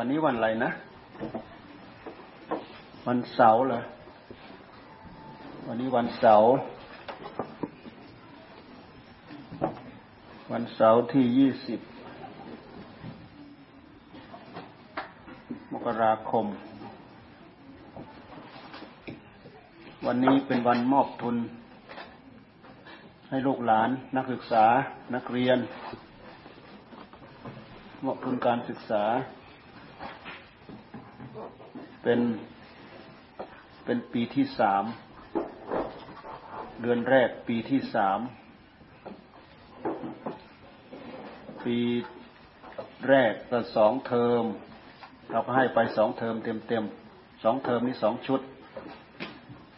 วันนี้วันอะไรนะ วันเสาร์เหรอ วันนี้วันเสาร์ วันเสาร์ที่ยี่สิบมกราคม วันนี้เป็นวันมอบทุน ให้ลูกหลานนักศึกษานักเรียนมอบทุนการศึกษา เป็นเป็นปีที่สาม เดือนแรกปีที่สาม ปีแรกก็สองเทอม เราก็ให้ไปสองเทอมเต็มเต็มสองเทอมนี่สองชุด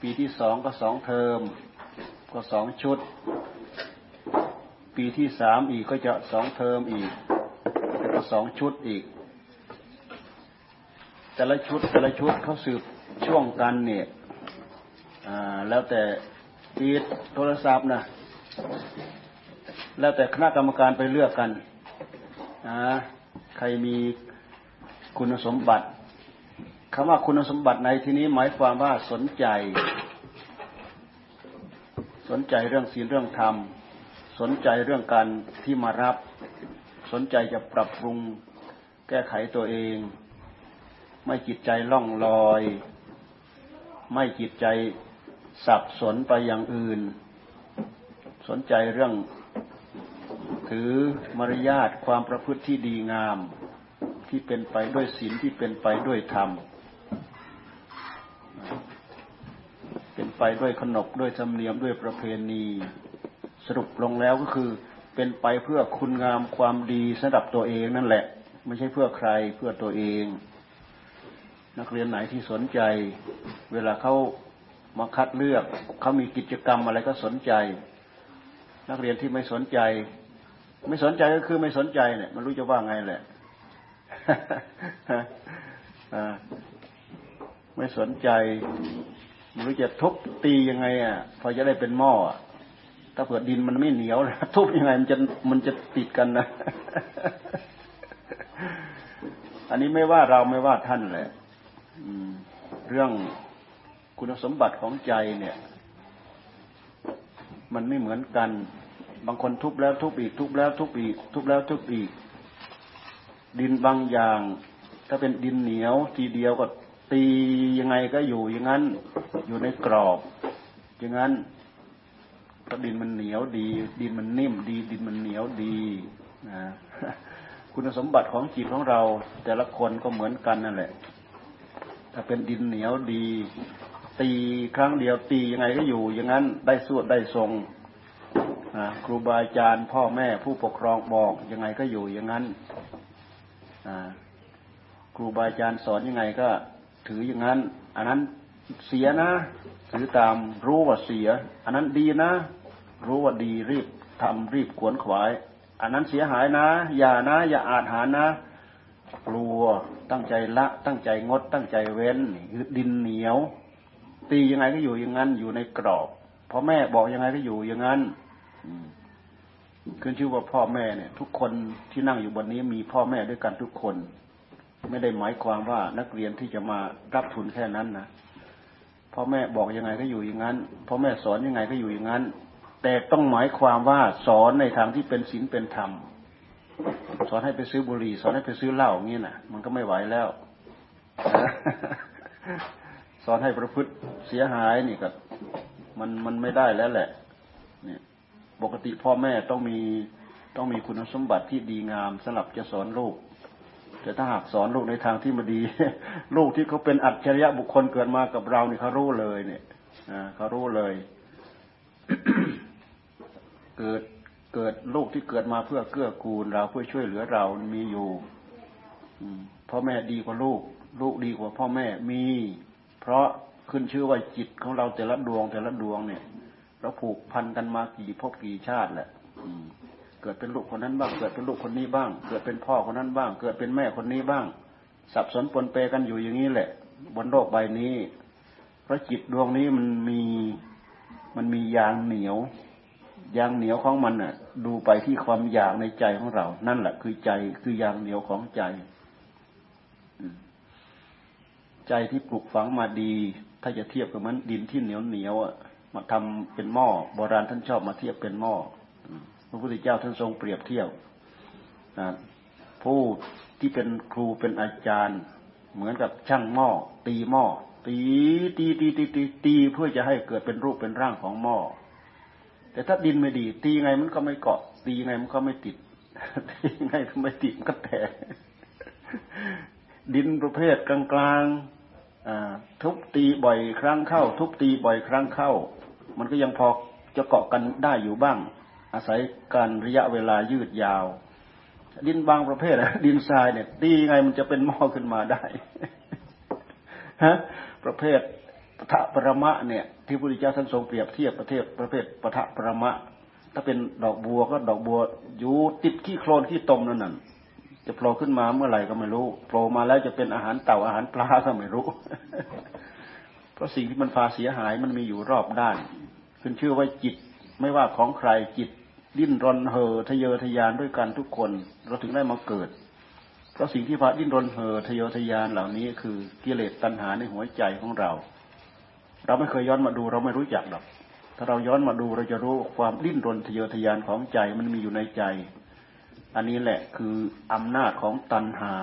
ปีที่สองก็สองเทอม ก็สองชุด ปีที่สามอีกก็จะสองเทอมอีกก็สองชุดอีก แต่ละชุดแต่ละชุดเขาสืบช่วงกันเนี่ยแล้วแต่ปีดโทรศัพท์นะแล้วแต่คณะกรรมการไปเลือกกันนะใครมีคุณสมบัติคำว่าคุณสมบัติในที่นี้หมายความว่าสนใจ สนใจเรื่องศีลเรื่องธรรม สนใจเรื่องการที่มารับ สนใจจะปรับปรุงแก้ไขตัวเอง ไม่จิตใจล่องลอย ไม่จิตใจสับสนไปอย่างอื่น สนใจเรื่อง ถือมารยาทความประพฤติที่ดีงาม ที่เป็นไปด้วยศีลที่เป็นไปด้วยธรรม เป็นไปด้วยขนบด้วยธรรมเนียมด้วยประเพณี สรุปลงแล้วก็คือเป็นไปเพื่อคุณงามความดีสำหรับตัวเองนั่นแหละ ไม่ใช่เพื่อใครเพื่อตัวเอง นักเรียนไหนที่สนใจ เวลาเขามาคัดเลือกเขามีกิจกรรมอะไรก็สนใจ นักเรียนที่ไม่สนใจ ไม่สนใจก็คือไม่สนใจเนี่ยมันรู้จะว่าไงแหละไม่สนใจมันรู้จะทุบตียังไง อะ พอจะได้เป็นหม้อถ้าเผื่อดินมันไม่เหนียวทุบยังไงมันจะมันจะติดกันนะอันนี้ไม่ว่าเราไม่ว่าท่านแหละ เรื่องคุณสมบัติของใจเนี่ย มันไม่เหมือนกัน บางคนทุบแล้วทุบอีก ทุบแล้วทุบอีก ทุบแล้วทุบอีก ดินบางอย่าง ถ้าเป็นดินเหนียวทีเดียวก็ตียังไงก็อยู่อย่างนั้น อยู่ในกรอบ อย่างนั้นเพราะดินมันเหนียวดี ดินมันนิ่มดี ดินมันเหนียวดีนะคุณสมบัติของจิตของเรา แต่ละคนก็เหมือนกันนั่นแหละ ถ้าเป็นดินเหนียวดี ตีครั้งเดียวตียังไงก็อยู่ อย่างนั้นได้สวดได้ทรงครูบาอาจารย์ พ่อแม่ผู้ปกครองบอกยังไงก็อยู่อย่างนั้นครูบาอาจารย์สอนยังไงก็ถืออย่างนั้น อันนั้นเสียนะถือตามรู้ว่าเสีย อันนั้นดีนะ รู้ว่าดีรีบทำรีบขวนขวาย อันนั้นเสียหายนะ อย่านะ อย่าอาจหานะ กลัว ตั้งใจละ ตั้งใจงด ตั้งใจเว้นคือดินเหนียว ตียังไงก็อยู่อย่างนั้นอยู่ในกรอบพ่อแม่บอกยังไงก็อยู่อย่างนั้นขึ้นชื่อว่าพ่อแม่เนี่ย ทุกคนที่นั่งอยู่บนนี้มีพ่อแม่ด้วยกันทุกคน ไม่ได้หมายความว่านักเรียนที่จะมารับทุนแค่นั้นนะพ่อแม่บอกยังไงก็อยู่อย่างนั้นพ่อแม่สอนยังไงก็อยู่อย่างนั้น แต่ต้องหมายความว่าสอนในทางที่เป็นศีลเป็นธรรม สอนให้ไปซื้อบุหรี่สอนให้ไปซื้อเหล้าอย่างนี้นะมันก็ไม่ไหวแล้ว สอนให้ประพฤติเสียหายนี่ก็มันมันไม่ได้แล้วแหละ เนี่ย ปกติพ่อแม่ต้องมีต้องมีคุณสมบัติที่ดีงามสำหรับจะสอนลูกแต่ถ้าหากสอนลูกในทางที่มาดี ลูกที่เขาเป็นอัจฉริยะบุคคลเกิดมากับเราเนี่ยเขารู้เลย เนี่ยเขารู้เลย เกิด เกิดลูกที่เกิดมาเพื่อเกื้อกูลเราเพื่อช่วยเหลือเรามีอยู่พ่อแม่ดีกว่าลูก ลูกดีกว่าพ่อแม่มี เพราะขึ้นชื่อว่าจิตของเราแต่ละดวงแต่ละดวงเนี่ยเราผูกพันกันมากี่ภพกี่ชาติแหละเกิดเป็นลูกคนนั้นบ้างเกิดเป็นลูกคนนี้บ้าง เกิดเป็นพ่อคนนั้นบ้าง เกิดเป็นแม่คนนี้บ้าง สับสนปนเปกันอยู่อย่างนี้แหละ บนโลกใบนี้ เพราะจิตดวงนี้มันมีมันมียางเหนียว ยางเหนียวของมันน่ะ ดูไปที่ความอยากในใจของเรา นั่นแหละคือใจคือยางเหนียวของใจใจที่ปลูกฝังมาดี ถ้าจะเทียบกับมันดินที่เหนียวเหนียวอะมาทำเป็นหม้อโบราณท่านชอบมาเทียบเป็นหม้อพระพุทธเจ้าท่านทรงเปรียบเทียบผู้ที่เป็นครูเป็นอาจารย์ เหมือนกับช่างหม้อตีหม้อตีตีตีตีตีตีเพื่อจะให้เกิดเป็นรูปเป็นร่างของหม้อ แต่ถ้าดินไม่ดี ตีไงมันก็ไม่เกาะ ตีไงมันก็ไม่ติด ตีไงก็ไม่ติดมันก็แตกดินประเภทกลางๆทุบตีบ่อยครั้งเข้า ทุบตีบ่อยครั้งเข้า มันก็ยังพอจะเกาะกันได้อยู่บ้าง อาศัยการระยะเวลายืดยาว ดินบางประเภทดินทรายเนี่ยตีไงมันจะเป็นหม้อขึ้นมาได้ฮะประเภท ปทะประมะเนี่ย ที่พระพุทธเจ้าท่านทรงเปรียบเทียบประเทศประเภทปทะประมะ ถ้าเป็นดอกบัวก็ดอกบัวอยู่ติดขี้โคลนขี้ตมนั่นน่ะจะโผล่ขึ้นมาเมื่อไหร่ก็ไม่รู้โผล่มาแล้วจะเป็นอาหารเต่าอาหารปลาก็ไม่รู้ เพราะสิ่งที่มันพาเสียหายมันมีอยู่รอบด้าน ขึ้นชื่อว่าจิตไม่ว่าของใครจิตดิ้นรนเห่อทะเยอทะยานด้วยกันทุกคน เราถึงได้มาเกิด เพราะสิ่งที่พาดิ้นรนเห่อทะเยอทะยานเหล่านี้คือกิเลสตัณหาในหัวใจของเรา เราไม่เคยย้อนมาดู เราไม่รู้จักหรอก ถ้าเราย้อนมาดูเราจะรู้ความดิ้นรนทะเยอทะยานของใจมันมีอยู่ในใจ อันนี้แหละคืออำนาจของตัณหา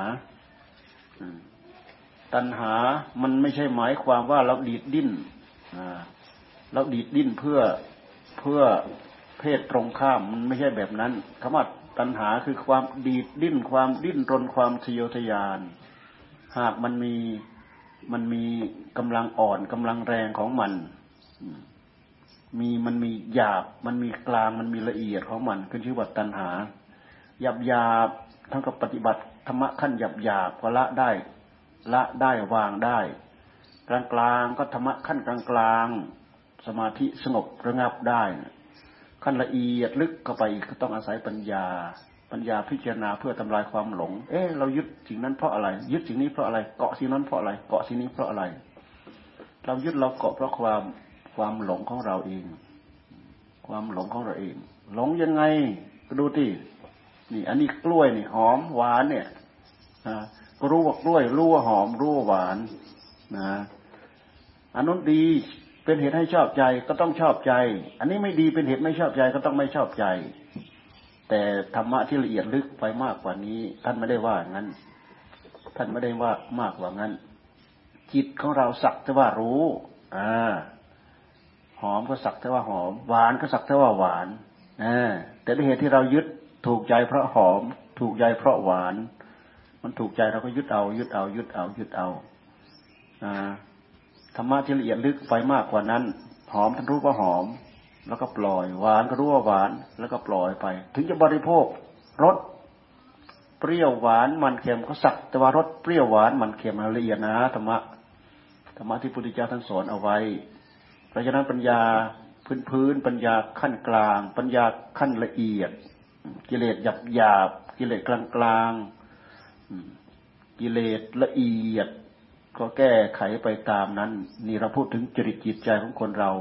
ตัณหามันไม่ใช่หมายความว่าเราดีดดิ้นเราดีดดิ้นเพื่อเพื่อเพศตรงข้ามมันไม่ใช่แบบนั้นคำว่าตัณหาคือความดีดดิ้น ความดิ้นรนความทะเยอทะยาน หากมันมี มันมีกำลังอ่อนกำลังแรงของมัน มีมันมีหยาบ มันมีกลาง มันมีละเอียดของมันขึ้นชื่อว่าตัณหาหยาบหยาบทั้งกับปฏิบัติธรรมะขั้นหยาบหยาบก็ละได้ ละได้วางได้ กลางกลางก็ธรรมะขั้นกลางกลางสมาธิสงบระงับได้ ขั้นละเอียดลึกเข้าไปก็ต้องอาศัยปัญญา ปัญญาพิจารณาเพื่อทำลายความหลง เอ๊ะเรายึดสิ่งนั้นเพราะอะไร ยึดสิ่งนี้เพราะอะไร เกาะสิ่งนั้นเพราะอะไร เกาะสิ่งนี้เพราะอะไร เรายึดเราเกาะเพราะความความหลงของเราเอง ความหลงของเราเอง หลงยังไงก็ดูที่นี่ อันนี้กล้วยนี่หอมหวานเนี่ยก็รู้ว่ากล้วย รู้ว่าหอม รู้ว่าหวานนะอันนู้นดีเป็นเหตุให้ชอบใจก็ต้องชอบใจ อันนี้ไม่ดีเป็นเหตุไม่ชอบใจก็ต้องไม่ชอบใจ แต่ธรรมะที่ละเอียดลึกไปมากกว่านี้ ท่านไม่ได้ว่างั้น ท่านไม่ได้ว่ามากกว่างั้น จิตของเราสักแต่ว่ารู้อ่าหอมก็สักแต่ว่าหอม หวานก็สักแต่ว่าหวานอ่าแต่ด้วยเหตุที่เรายึดถูกใจเพราะหอม ถูกใจเพราะหวาน มันถูกใจเราก็ยึดเอา ยึดเอา ยึดเอา ยึดเอาอ่าธรรมะที่ละเอียดลึกไปมากกว่านั้น หอมท่านรู้ว่าหอม แล้วก็ปล่อยหวานก็รู้ว่าหวาน แล้วก็ปล่อยไป ถึงจะบริโภครสเปรี้ยวหวานมันเค็มก็สักแต่ว่ารสเปรี้ยวหวานมันเค็มละเอียดนะธรรมะธรรมะที่พุทธเจ้าท่านสอนเอาไว้ เพราะฉะนั้นปัญญาพื้นพื้นปัญญาขั้นกลาง ปัญญาขั้นละเอียด กิเลสหยาบหยาบกิเลสกลางกลางกิเลสละเอียด ก็แก้ไขไปตามนั้น นี่เราพูดถึงจริตจิตใจของคนเรา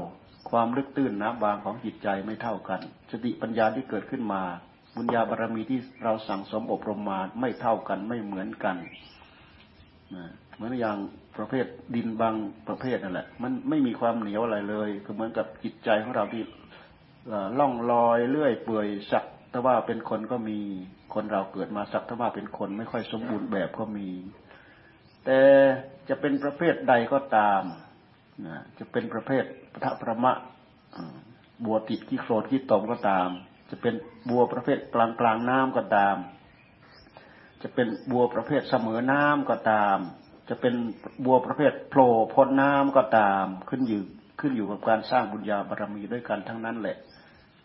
ความลึกตื้นน้ำบางของจิตใจไม่เท่ากัน สติปัญญาที่เกิดขึ้นมา บุญญาบารรมีที่เราสั่งสมอบรมมาไม่เท่ากันไม่เหมือนกันเหมือนอย่างประเภทดินบางประเภทนั่นแหละ มันไม่มีความเหนียวอะไรเลยก็เหมือนกับจิตใจของเราที่ล่องลอยเลื่อยเปื่อยสักแต่ว่าเป็นคนก็มีคนเราเกิดมาสักแต่ว่าเป็นคนไม่ค่อยสมบูรณ์แบบก็มี แต่จะเป็นประเภทใดก็ตาม จะเป็นประเภทปะทะประมะบัวติดขี้โคลนขี้ตมก็ตาม จะเป็นบัวประเภทกลางกลางน้ำก็ตาม จะเป็นบัวประเภทเสมอน้ำก็ตาม จะเป็นบัวประเภทโผล่พ้นน้ำก็ตาม ขึ้นอยู่ขึ้นอยู่กับการสร้างบุญญาบารรมีด้วยกันทั้งนั้นแหละ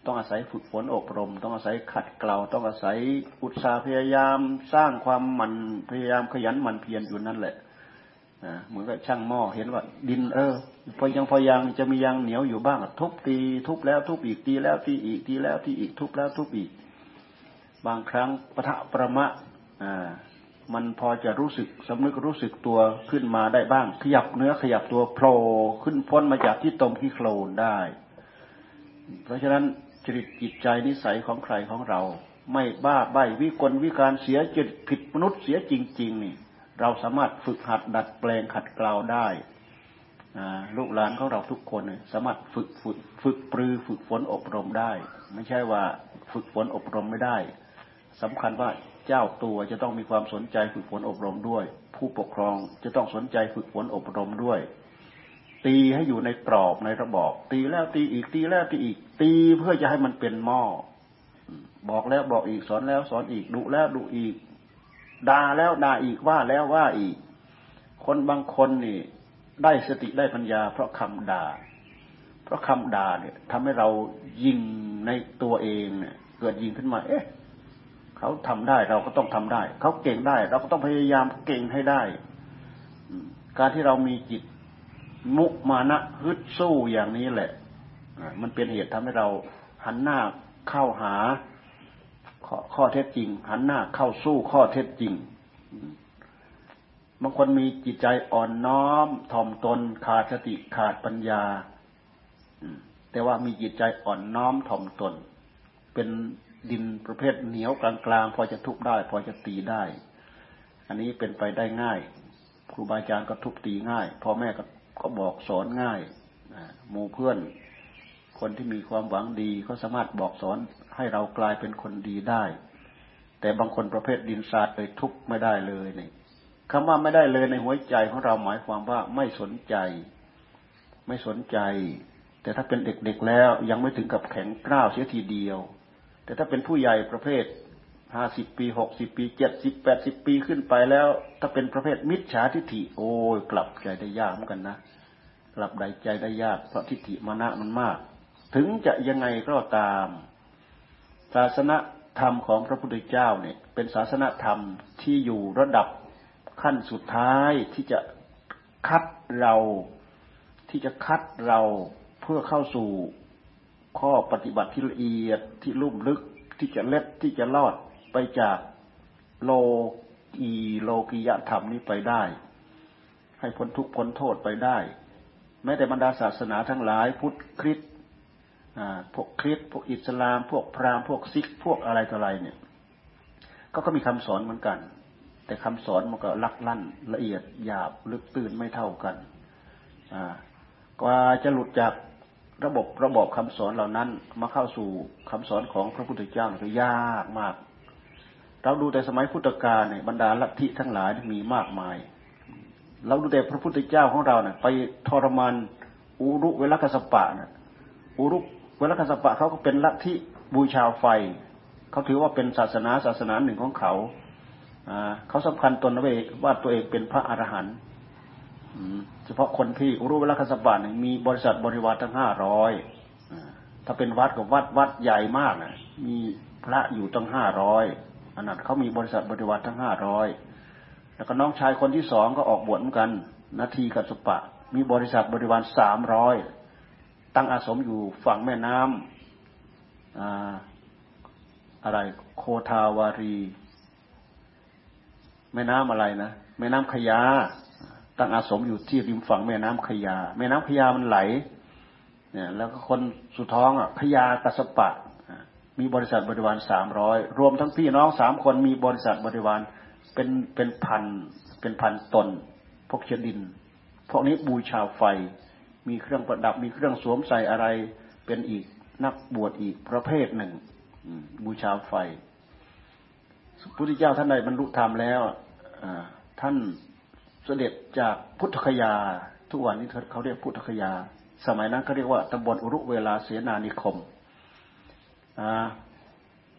ต้องอาศัยฝึกฝนอบรม ต้องอาศัยขัดเกลาต้องอาศัยอุตสาห์พยายาม สร้างความมันพยายามขยันหมั่นเพียรอยู่นั่นแหละ เหมือนกับช่างหม้อเห็นว่าดินเออพอยังพอยังจะมียังเหนียวอยู่บ้างทุบตีทุบแล้วทุบอีกตีแล้วตีอีกตีแล้วตีอีกทุบแล้วทุบอีก บางครั้งปะทะประมะอ่ามันพอจะรู้สึกสำนึกรู้สึกตัวขึ้นมาได้บ้าง ขยับเนื้อขยับตัวโผล่ขึ้นพ้นมาจากที่ตมที่โคลนได้ เพราะฉะนั้นจริตจิตใจนิสัยของใครของเรา ไม่บ้าใบวิกลวิการเสียจิตผิดมนุษย์เสียจริง ๆ นี่ เราสามารถฝึกหัดดัดแปลงขัดเกลาได้ลูกหลานของเราทุกคนสามารถฝึกฝึกฝึกปรือ ฝึกฝนอบรมได้ ไม่ใช่ว่าฝึกฝนอบรมไม่ได้สำคัญว่าเจ้าตัวจะต้องมีความสนใจฝึกฝนอบรมด้วย ผู้ปกครองจะต้องสนใจฝึกฝนอบรมด้วย ตีให้อยู่ในกรอบในระบอบ ตีแล้วตีอีกตีแล้วตีอีก ตีเพื่อจะให้มันเป็นหม้อบอกแล้วบอกอีกสอนแล้วสอนอีกดุแล้วดุอีก ด่าแล้วด่าอีกว่าแล้วว่าอีก คนบางคนนี่ ได้สติได้ปัญญา เพราะคำด่า เพราะคำด่าเนี่ยทำให้เรายิงในตัวเองเนี่ย เกิดยิงขึ้นมา เอ๊ะเขาทำได้เราก็ต้องทำได้ เขาเก่งได้ เราก็ต้องพยายามเก่งให้ได้ การที่เรามีจิตมุมานะฮึดสู้อย่างนี้แหละมันเป็นเหตุทำให้เราหันหน้าเข้าหา ข้อเท็จจริง หันหน้าเข้าสู้ข้อเท็จจริงบางคนมีจิตใจอ่อนน้อมถ่อมตนขาดสติขาดปัญญาแต่ว่ามีจิตใจอ่อนน้อมถ่อมตน เป็นดินประเภทเหนียวกลางๆ พอจะทุบได้ พอจะตีได้ อันนี้เป็นไปได้ง่าย ครูบาอาจารย์ก็ทุบตีง่ายพ่อแม่ก็ก็บอกสอนง่ายหมู่เพื่อน คนที่มีความหวังดีเขาสามารถบอกสอน ให้เรากลายเป็นคนดีได้ แต่บางคนประเภทดินทรายเลยทุบไม่ได้เลยนี่คำว่าไม่ได้เลยในหัวใจของเราหมายความว่าไม่สนใจ ไม่สนใจ แต่ถ้าเป็นเด็กๆแล้วยังไม่ถึงกับแข็งกร้าวเสียทีเดียว แต่ถ้าเป็นผู้ใหญ่ประเภทห้าสิบปีหกสิบปีเจ็ดสิบแปดสิบปีขึ้นไปแล้ว ถ้าเป็นประเภทมิจฉาทิฏฐิโอ้ยกลับใจได้ยากเหมือนกันนะกลับใดใจได้ยากเพราะทิฏฐิมานะมันมาก ถึงจะยังไงก็ตาม ศาสนธรรมของพระพุทธเจ้าเนี่ย เป็นศาสนธรรมที่อยู่ระดับขั้นสุดท้ายที่จะคัดเราที่จะคัดเราเพื่อเข้าสู่ข้อปฏิบัติที่ละเอียดที่ลุ่มลึกที่จะเล็ดที่จะลอดไปจากโลกีโลกิยธรรมนี้ไปได้ ให้พ้นทุกข์พ้นโทษไปได้ แม้แต่บรรดาศาสนาทั้งหลายพุทธคริสต์ พวกคริสพวกอิสลาม พวกพราหมณ์พวกซิก พวกอะไรต่ออะไรเนี่ย ก็ก็มีคำสอนเหมือนกัน แต่คำสอนมันก็ลักลั่น ละเอียดหยาบลึกตื้นไม่เท่ากันกว่าจะหลุดจากระบบระบบคำสอนเหล่านั้น มาเข้าสู่คำสอนของพระพุทธเจ้าก็ยากมาก เราดูแต่สมัยพุทธกาลเนี่ยบรรดาลัทธิทั้งหลายมีมากมาย เราดูแต่พระพุทธเจ้าของเราเนี่ยไปทรมานอุรุเวลกัสปะเนี่ยอุรุ เวลกัสปะเขาก็เป็นลัทธิบูชาไฟ เขาถือว่าเป็นศาสนาศาสนาหนึ่งของเขาเขาสำคัญตนว่าว่าตัวเองเป็นพระอรหันต์เฉพาะคนที่รู้เวลาคสบันมีบริษัทบริวารทั้งห้าร้อยถ้าเป็นวัดกับวัดวัดใหญ่มากนะมีพระอยู่ตั้งห้าร้อยอันนั้นเขามีบริษัทบริวารทั้งห้าร้อยแล้วก็น้องชายคนที่สองก็ออกบวชเหมือนกัน นาทีกัสปะ มีบริษัทบริวารสามร้อย ตั้งอาสมอยู่ฝั่งแม่น้ำอะไร โคทาวารี แม่น้ำอะไรนะแม่น้ำขยา ตั้งอาสมอยู่ที่ริมฝั่งแม่น้ำขยา แม่น้ำขยามันไหล เนี่ย แล้วก็คนสุท้องอะขยากัสปะมีบริษัทบริวารสามร้อยรวมทั้งพี่น้องสามคนมีบริษัทบริวารเป็นเป็นพันเป็นพันตน พวกเชดิน พวกนี้บูชาไฟ มีเครื่องประดับมีเครื่องสวมใส่อะไรเป็นอีกนักบวชอีกประเภทหนึ่งบูชาไฟพระพุทธเจ้าท่านใดบรรลุธรรมแล้วท่านเสด็จจากพุทธคยา ทุกวันนี้เขาเรียกพุทธคยา สมัยนั้นเขาเรียกว่าตำบลอุรุเวลาเสนานิคม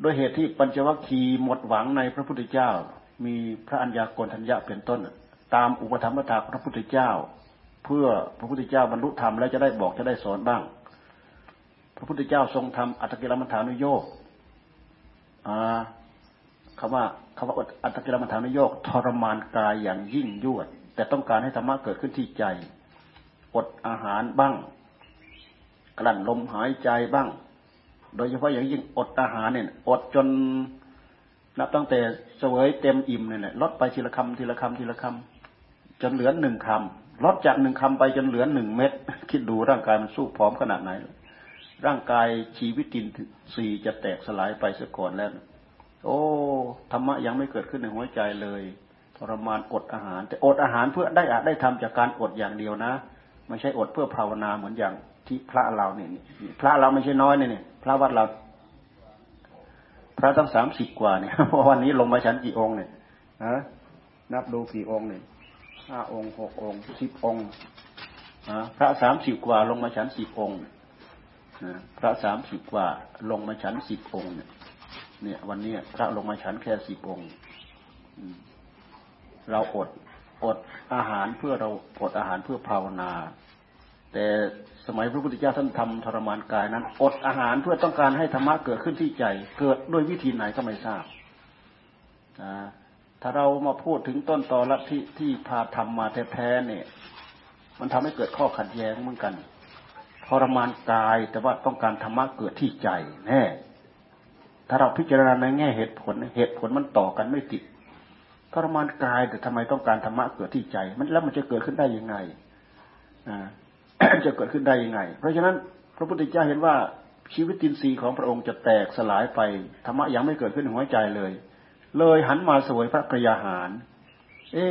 โดยเหตุที่ปัญจวัคคีย์หมดหวังในพระพุทธเจ้า มีพระัญญากณทัญญาเป็นต้น ตามอุปธรรมตาพระพุทธเจ้า เพื่อพระพุทธเจ้าบรรลุธรรมแล้วจะได้บอกจะได้สอนบ้าง พระพุทธเจ้าทรงทำอัตกิลมัฐานุโยกคำว่าคำว่าอัตกิลมัฐานโยกทรมานกายอย่างยิ่งยวด แต่ต้องการให้ธรรมะเกิดขึ้นที่ใจ อดอาหารบ้าง กลั่นลมหายใจบ้าง โดยเฉพาะอย่างยิ่งอดอาหารเนี่ยอดจนนับตั้งแต่เสวยเต็มอิ่มเนี่ยลดไปทีละคำทีละคำทีละคำจนเหลือหนึ่งคำ ลดจากหนึ่งคำไปจนเหลือหนึ่งเม็ดคิดดูร่างกายมันสู้พร้อมขนาดไหน ร่างกายชีวิตินสี่จะแตกสลายไปเสียก่อนแล้ว โอ้ธรรมะยังไม่เกิดขึ้นในหัวใจเลยทรมานอดอาหาร แต่อดอาหารเพื่อได้อาได้ทำจากการอดอย่างเดียวนะไม่ใช่อดเพื่อภาวนาเหมือนอย่างที่พระเราเนี่ยพระเราไม่ใช่น้อยเนี่ย พระวัดเรา พระตั้งสามสิบกว่าเนี่ยวันนี้ลงมาชั้นกี่องค์เนี่ยฮะนับดูกี่องค์เนี่ย ห้าองค์หกองค์สิบองค์พระสามสิบกว่าลงมาชั้นสิบองค์พระสามสิบกว่าลงมาชั้นสิบองค์เนี่ย วันนี้พระลงมาชั้นแค่สิบองค์เราอดอดอาหารเพื่อเราอดอาหารเพื่อภาวนา แต่สมัยพระพุทธเจ้าท่านทำทรมานกายนั้น อดอาหารเพื่อต้องการให้ธรรมะเกิดขึ้นที่ใจ เกิดด้วยวิธีไหนก็ไม่ทราบ ถ้าเรามาพูดถึงต้นตอลัทธิที่พาทำมาแท้ๆเนี่ย มันทำให้เกิดข้อขัดแย้งเหมือนกันทรมานกายแต่ว่าต้องการธรรมะเกิดที่ใจแน่ถ้าเราพิจารณาในแง่เหตุผลเหตุผลมันต่อกันไม่ติดทรมานกายแต่ทำไมต้องการธรรมะเกิดที่ใจ มันแล้วมันจะเกิดขึ้นได้ยังไงอ่าจะเกิดขึ้นได้ยังไง เพราะฉะนั้นพระพุทธเจ้าเห็นว่าชีวิตตินทรีย์ของพระองค์จะแตกสลายไปธรรมะยังไม่เกิดขึ้นในหัวใจเลย เลยหันมาสวยพระกรยาหาร เอ๊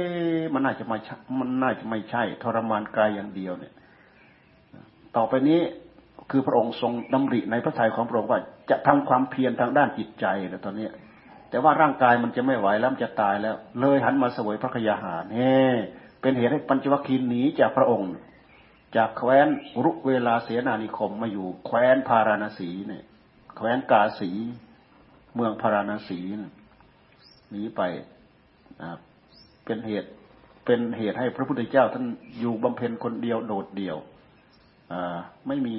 มันน่าจะไม่มันน่าจะไม่ใช่ ทรมานกายอย่างเดียวเนี่ย ต่อไปนี้คือพระองค์ทรงดำริในพระทัยของพระองค์ว่าจะทำความเพียรทางด้านจิตใจแล้วตอนนี้แต่ว่าร่างกายมันจะไม่ไหวแล้วมันจะตายแล้ว เลยหันมาสวยพระกยาหารเน่เป็นเหตุให้ปัญจวัคคีย์หนีจากพระองค์ จากแคว้นรุเวลาเสนานิคมมาอยู่แคว้นพาราณสีเนี่ย แคว้นกาสี เมืองพาราณสี หนีไปเป็นเหตุเป็นเหตุให้พระพุทธเจ้าท่านอยู่บำเพ็ญคนเดียวโดดเดี่ยวไม่มี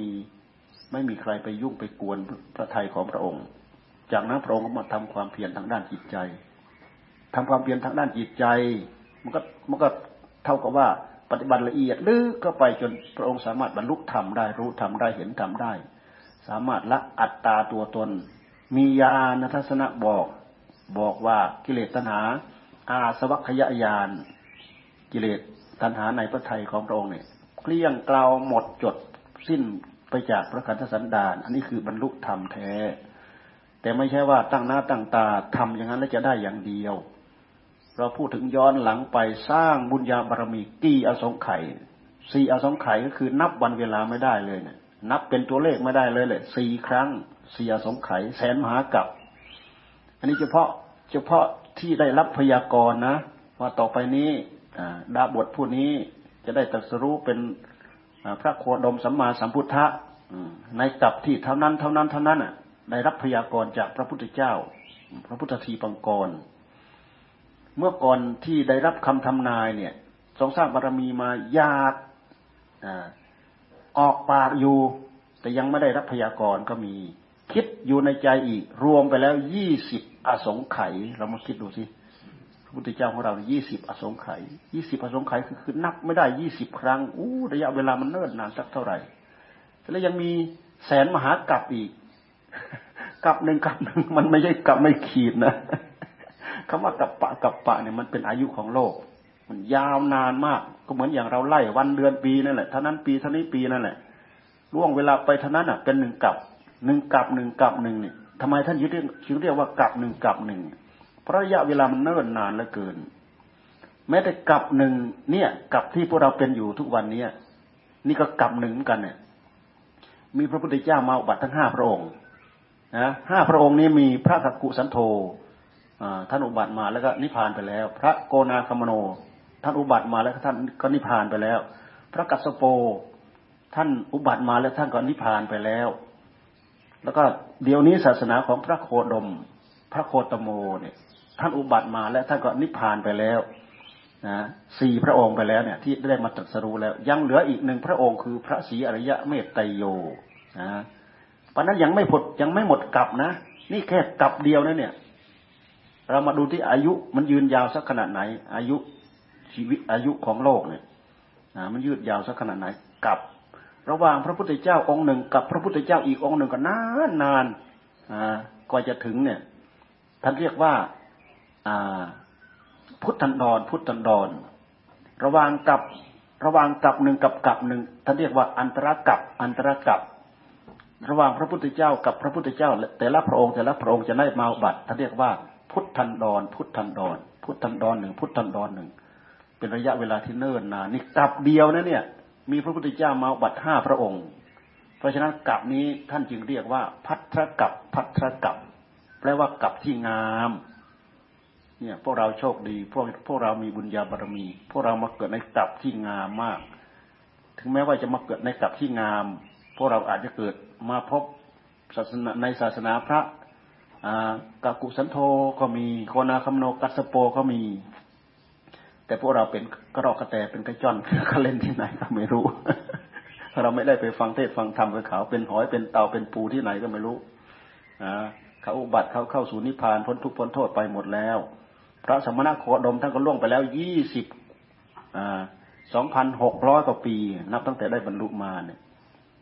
ไม่มีใครไปยุ่งไปกวนพระทัยของพระองค์ จากนั้นพระองค์ก็มาทำความเพียรทางด้านจิตใจทำความเพียรทางด้านจิตใจ มันก็มันก็เท่ากับว่าปฏิบัติละเอียดลึกก็ไปจนพระองค์สามารถบรรลุธรรมได้รู้ธรรมได้เห็นธรรมได้ สามารถละอัตตาตัวตน มีญาณทัศนะบอก บอกว่ากิเลสตัณหา อาสวัคยายาน กิเลสตัณหาในพระทัยของพระองค์เนี่ยเกลี้ยงกล่าวหมดจดสิ้นไปจากพระคันธสันดาน อันนี้คือบรรลุธรรมแท้ แต่ไม่ใช่ว่าตั้งหน้าตั้งตาทำอย่างนั้นแล้วจะได้อย่างเดียว เราพูดถึงย้อนหลังไปสร้างบุญญาบารมีกี่อสงไขยสี่อสงไขยก็คือนับวันเวลาไม่ได้เลยเนี่ยนับเป็นตัวเลขไม่ได้เลยเลยสี่ครั้งสี่อสงไขยแสนมหากับ อันนี้เฉพาะเฉพาะที่ได้รับพยากรณ์นะว่าต่อไปนี้ดาบทผู้นี้จะได้ตรัสรู้เป็นพระโคดมสัมมาสัมพุทธะในกับที่เท่านั้นเท่านั้นเท่านั้นอะได้รับพยากรณ์จากพระพุทธเจ้า พระพุทธทีปังกร เมื่อก่อนที่ได้รับคำทำนายเนี่ยทรงสร้างบารมีมายากออกปากอยู่ แต่ยังไม่ได้รับพยากรณ์ก็มี คิดอยู่ในใจอีกรวมไปแล้วยี่สิบ อสงไขยเรามาคิดดูสิพุทธเจ้าของเรายี่สิบอสงไขยยี่สิบอสงไขยคือคือนับไม่ได้ยี่สิบครั้งอู้ระยะเวลามันเนิ่นนานสักเท่าไหร่แล้วยังมีแสนมหากรัปอีกกับหนึ่งกับหนึ่งมันไม่ใช่กับไม่ขีดนะคำว่ากับปะกับปะเนี่ยมันเป็นอายุของโลก มันยาวนานมาก ก็เหมือนอย่างเราไล่วันเดือนปีนั่นแหละเท่านั้นปีเท่านี้ปีนั่นแหละล่วงเวลาไปเท่านั้นอะ เป็นหนึ่งกับหนึ่งกับหนึ่งกับหนึ่งเนี่ย ทำไมท่านยึดเรียกเรียกว่ากับหนึ่งกับหนึ่งเพราะระยะเวลามันเนิ่นนานเหลือเกิน แม้แต่กับหนึ่งเนี่ยกับที่พวกเราเป็นอยู่ทุกวันเนี้ยนี่ก็กับหนึ่งกันเนี่ย มีพระพุทธเจ้ามาบัตรทั้งห้าพระองค์นะห้าพระองค์นี้มีพระกักุสันโธท่านอุบัติมาแล้วก็นิพพานไปแล้ว พระโกนาคมโน ท่านอุบัติมาแล้วท่านก็นิพพานไปแล้ว พระกัสสโปท่านอุบัติมาแล้วท่านก็นิพพานไปแล้ว แล้วก็เดี๋ยวนี้ศาสนาของพระโคดม พระโคตโมเนี่ยท่านอุบัติมาแล้วท่านก็นิพพานไปแล้วนะสี่พระองค์ไปแล้วเนี่ย ที่ได้มาตรัสรู้แล้ว ยังเหลืออีกหนึ่งพระองค์คือพระศรีอริยะเมตไตโยนะเพราะนั้นยังไม่หมดยังไม่หมดกลับนะ นี่แค่กลับเดียวนะเนี่ย เรามาดูที่อายุมันยืนยาวสักขนาดไหน อายุชีวิตอายุของโลกเนี่ยนะมันยืดยาวสักขนาดไหนกลับ ระหว่างพระพุทธเจ้าองค์หนึ่ง กับพระพุทธเจ้าอีกองค์หนึ่งก็นานนานอ่ากว่าจะถึงเนี่ย ท่านเรียกว่าพุทธันดรพุทธันดร ระหว่างกับระหว่างกับหนึ่งกับกับหนึ่งท่านเรียกว่าอันตรกับอันตรกับระหว่างพระพุทธเจ้ากับพระพุทธเจ้า แต่ละพระองค์แต่ละพระองค์จะได้มาบัตรท่านเรียกว่า พุทธันดร พุทธันดร พุทธันดรหนึ่งพุทธันดรหนึ่งเป็นระยะเวลาที่เนิ่นนานนี่กับเดียวนะเนี่ย มีพระพุทธเจ้ามาบัตรห้าพระองค์ เพราะฉะนั้นกับนี้ท่านจึงเรียกว่า พัทธกับพัทธกับแปลว่ากับที่งาม เนี่ยพวกเราโชคดีพวกพวกเรามีบุญญาบารมี พวกเรามาเกิดในกับที่งามมาก ถึงแม้ว่าจะมาเกิดในกับที่งาม พวกเราอาจจะเกิดมาพบศาสนาในศาสนาพระกากุสันโธก็มีโคนาคัมโนกัสโปก็มี แต่พวกเราเป็นกระรอกกระแตเป็นกระจอนเขาเล่นที่ไหนก็ไม่รู้เราไม่ได้ไปฟังเทศฟังธรรมกับเขาเป็นหอยเป็นเต่าเป็นปูที่ไหนก็ไม่รู้เขาอุบัติเขาเข้าสู่นิพพานพ้นทุกข์พ้นโทษไปหมดแล้ว พระสมณโคดมท่านก็ล่วงไปแล้วยี่สิบสองพันหกร้อยกว่าปี นับตั้งแต่ได้บรรลุมาเนี่ย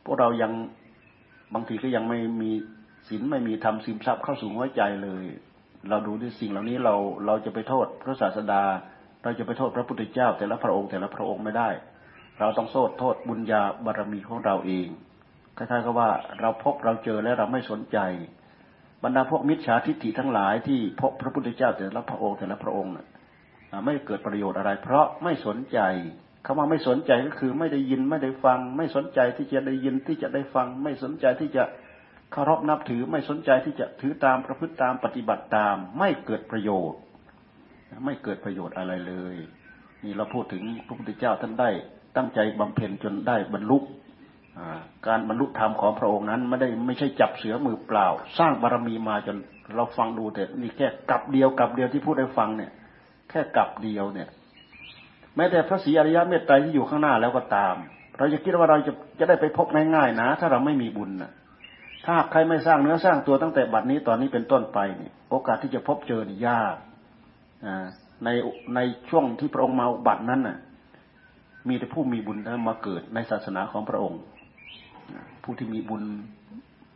พวกเรายังบางทีก็ยังไม่มีศีลไม่มีธรรมซึมซับเข้าสู่หัวใจเลย เราดูที่สิ่งเหล่านี้เราเราจะไปโทษพระศาสดา เราจะไปโทษพระพุทธเจ้า แต่ละพระองค์แต่ละพระองค์ไม่ได้ เราต้องโทษโทษบุญญาบารมีของเราเองคล้ายๆกับว่าเราพบเราเจอแล้วเราไม่สนใจ บรรดาพวกมิจฉาทิฏฐิทั้งหลายที่พบพระพุทธเจ้าแต่ละพระองค์แต่ละพระองค์ไม่เกิดประโยชน์อะไร เพราะไม่สนใจคำว่าไม่สนใจก็คือไม่ได้ยินไม่ได้ฟัง ไม่สนใจที่จะได้ยินที่จะได้ฟัง ไม่สนใจที่จะเคารพนับถือไม่สนใจที่จะถือตามประพฤติตามปฏิบัติตาม ไม่เกิดประโยชน์ ไม่เกิดประโยชน์อะไรเลย นี่เราพูดถึงพระพุทธเจ้าท่านได้ ตั้งใจบำเพ็ญจนได้บรรลุการบรรลุธรรมของพระองค์นั้น ไม่ได้ไม่ใช่จับเสือมือเปล่า สร้างบารมีมาจนเราฟังดูแต่นี่แค่กับเดียวกับเดียวที่พูดให้ฟังเนี่ย แค่กับเดียวเนี่ย แม้แต่พระศรีอริยเมตไตรที่อยู่ข้างหน้าแล้วก็ตาม เราจะคิดว่าเราจะจะได้ไปพบง่ายๆนะ ถ้าเราไม่มีบุญนะถ้าใครไม่สร้างเนื้อสร้างตัวตั้งแต่บัดนี้ตอนนี้เป็นต้นไปเนี่ยโอกาสที่จะพบเจอนี่ยาก ในในช่วงที่พระองค์มาอุบัตรนั้นน่ะ มีแต่ผู้มีบุญนั้นมาเกิดในศาสนาของพระองค์ผู้ที่มีบุญ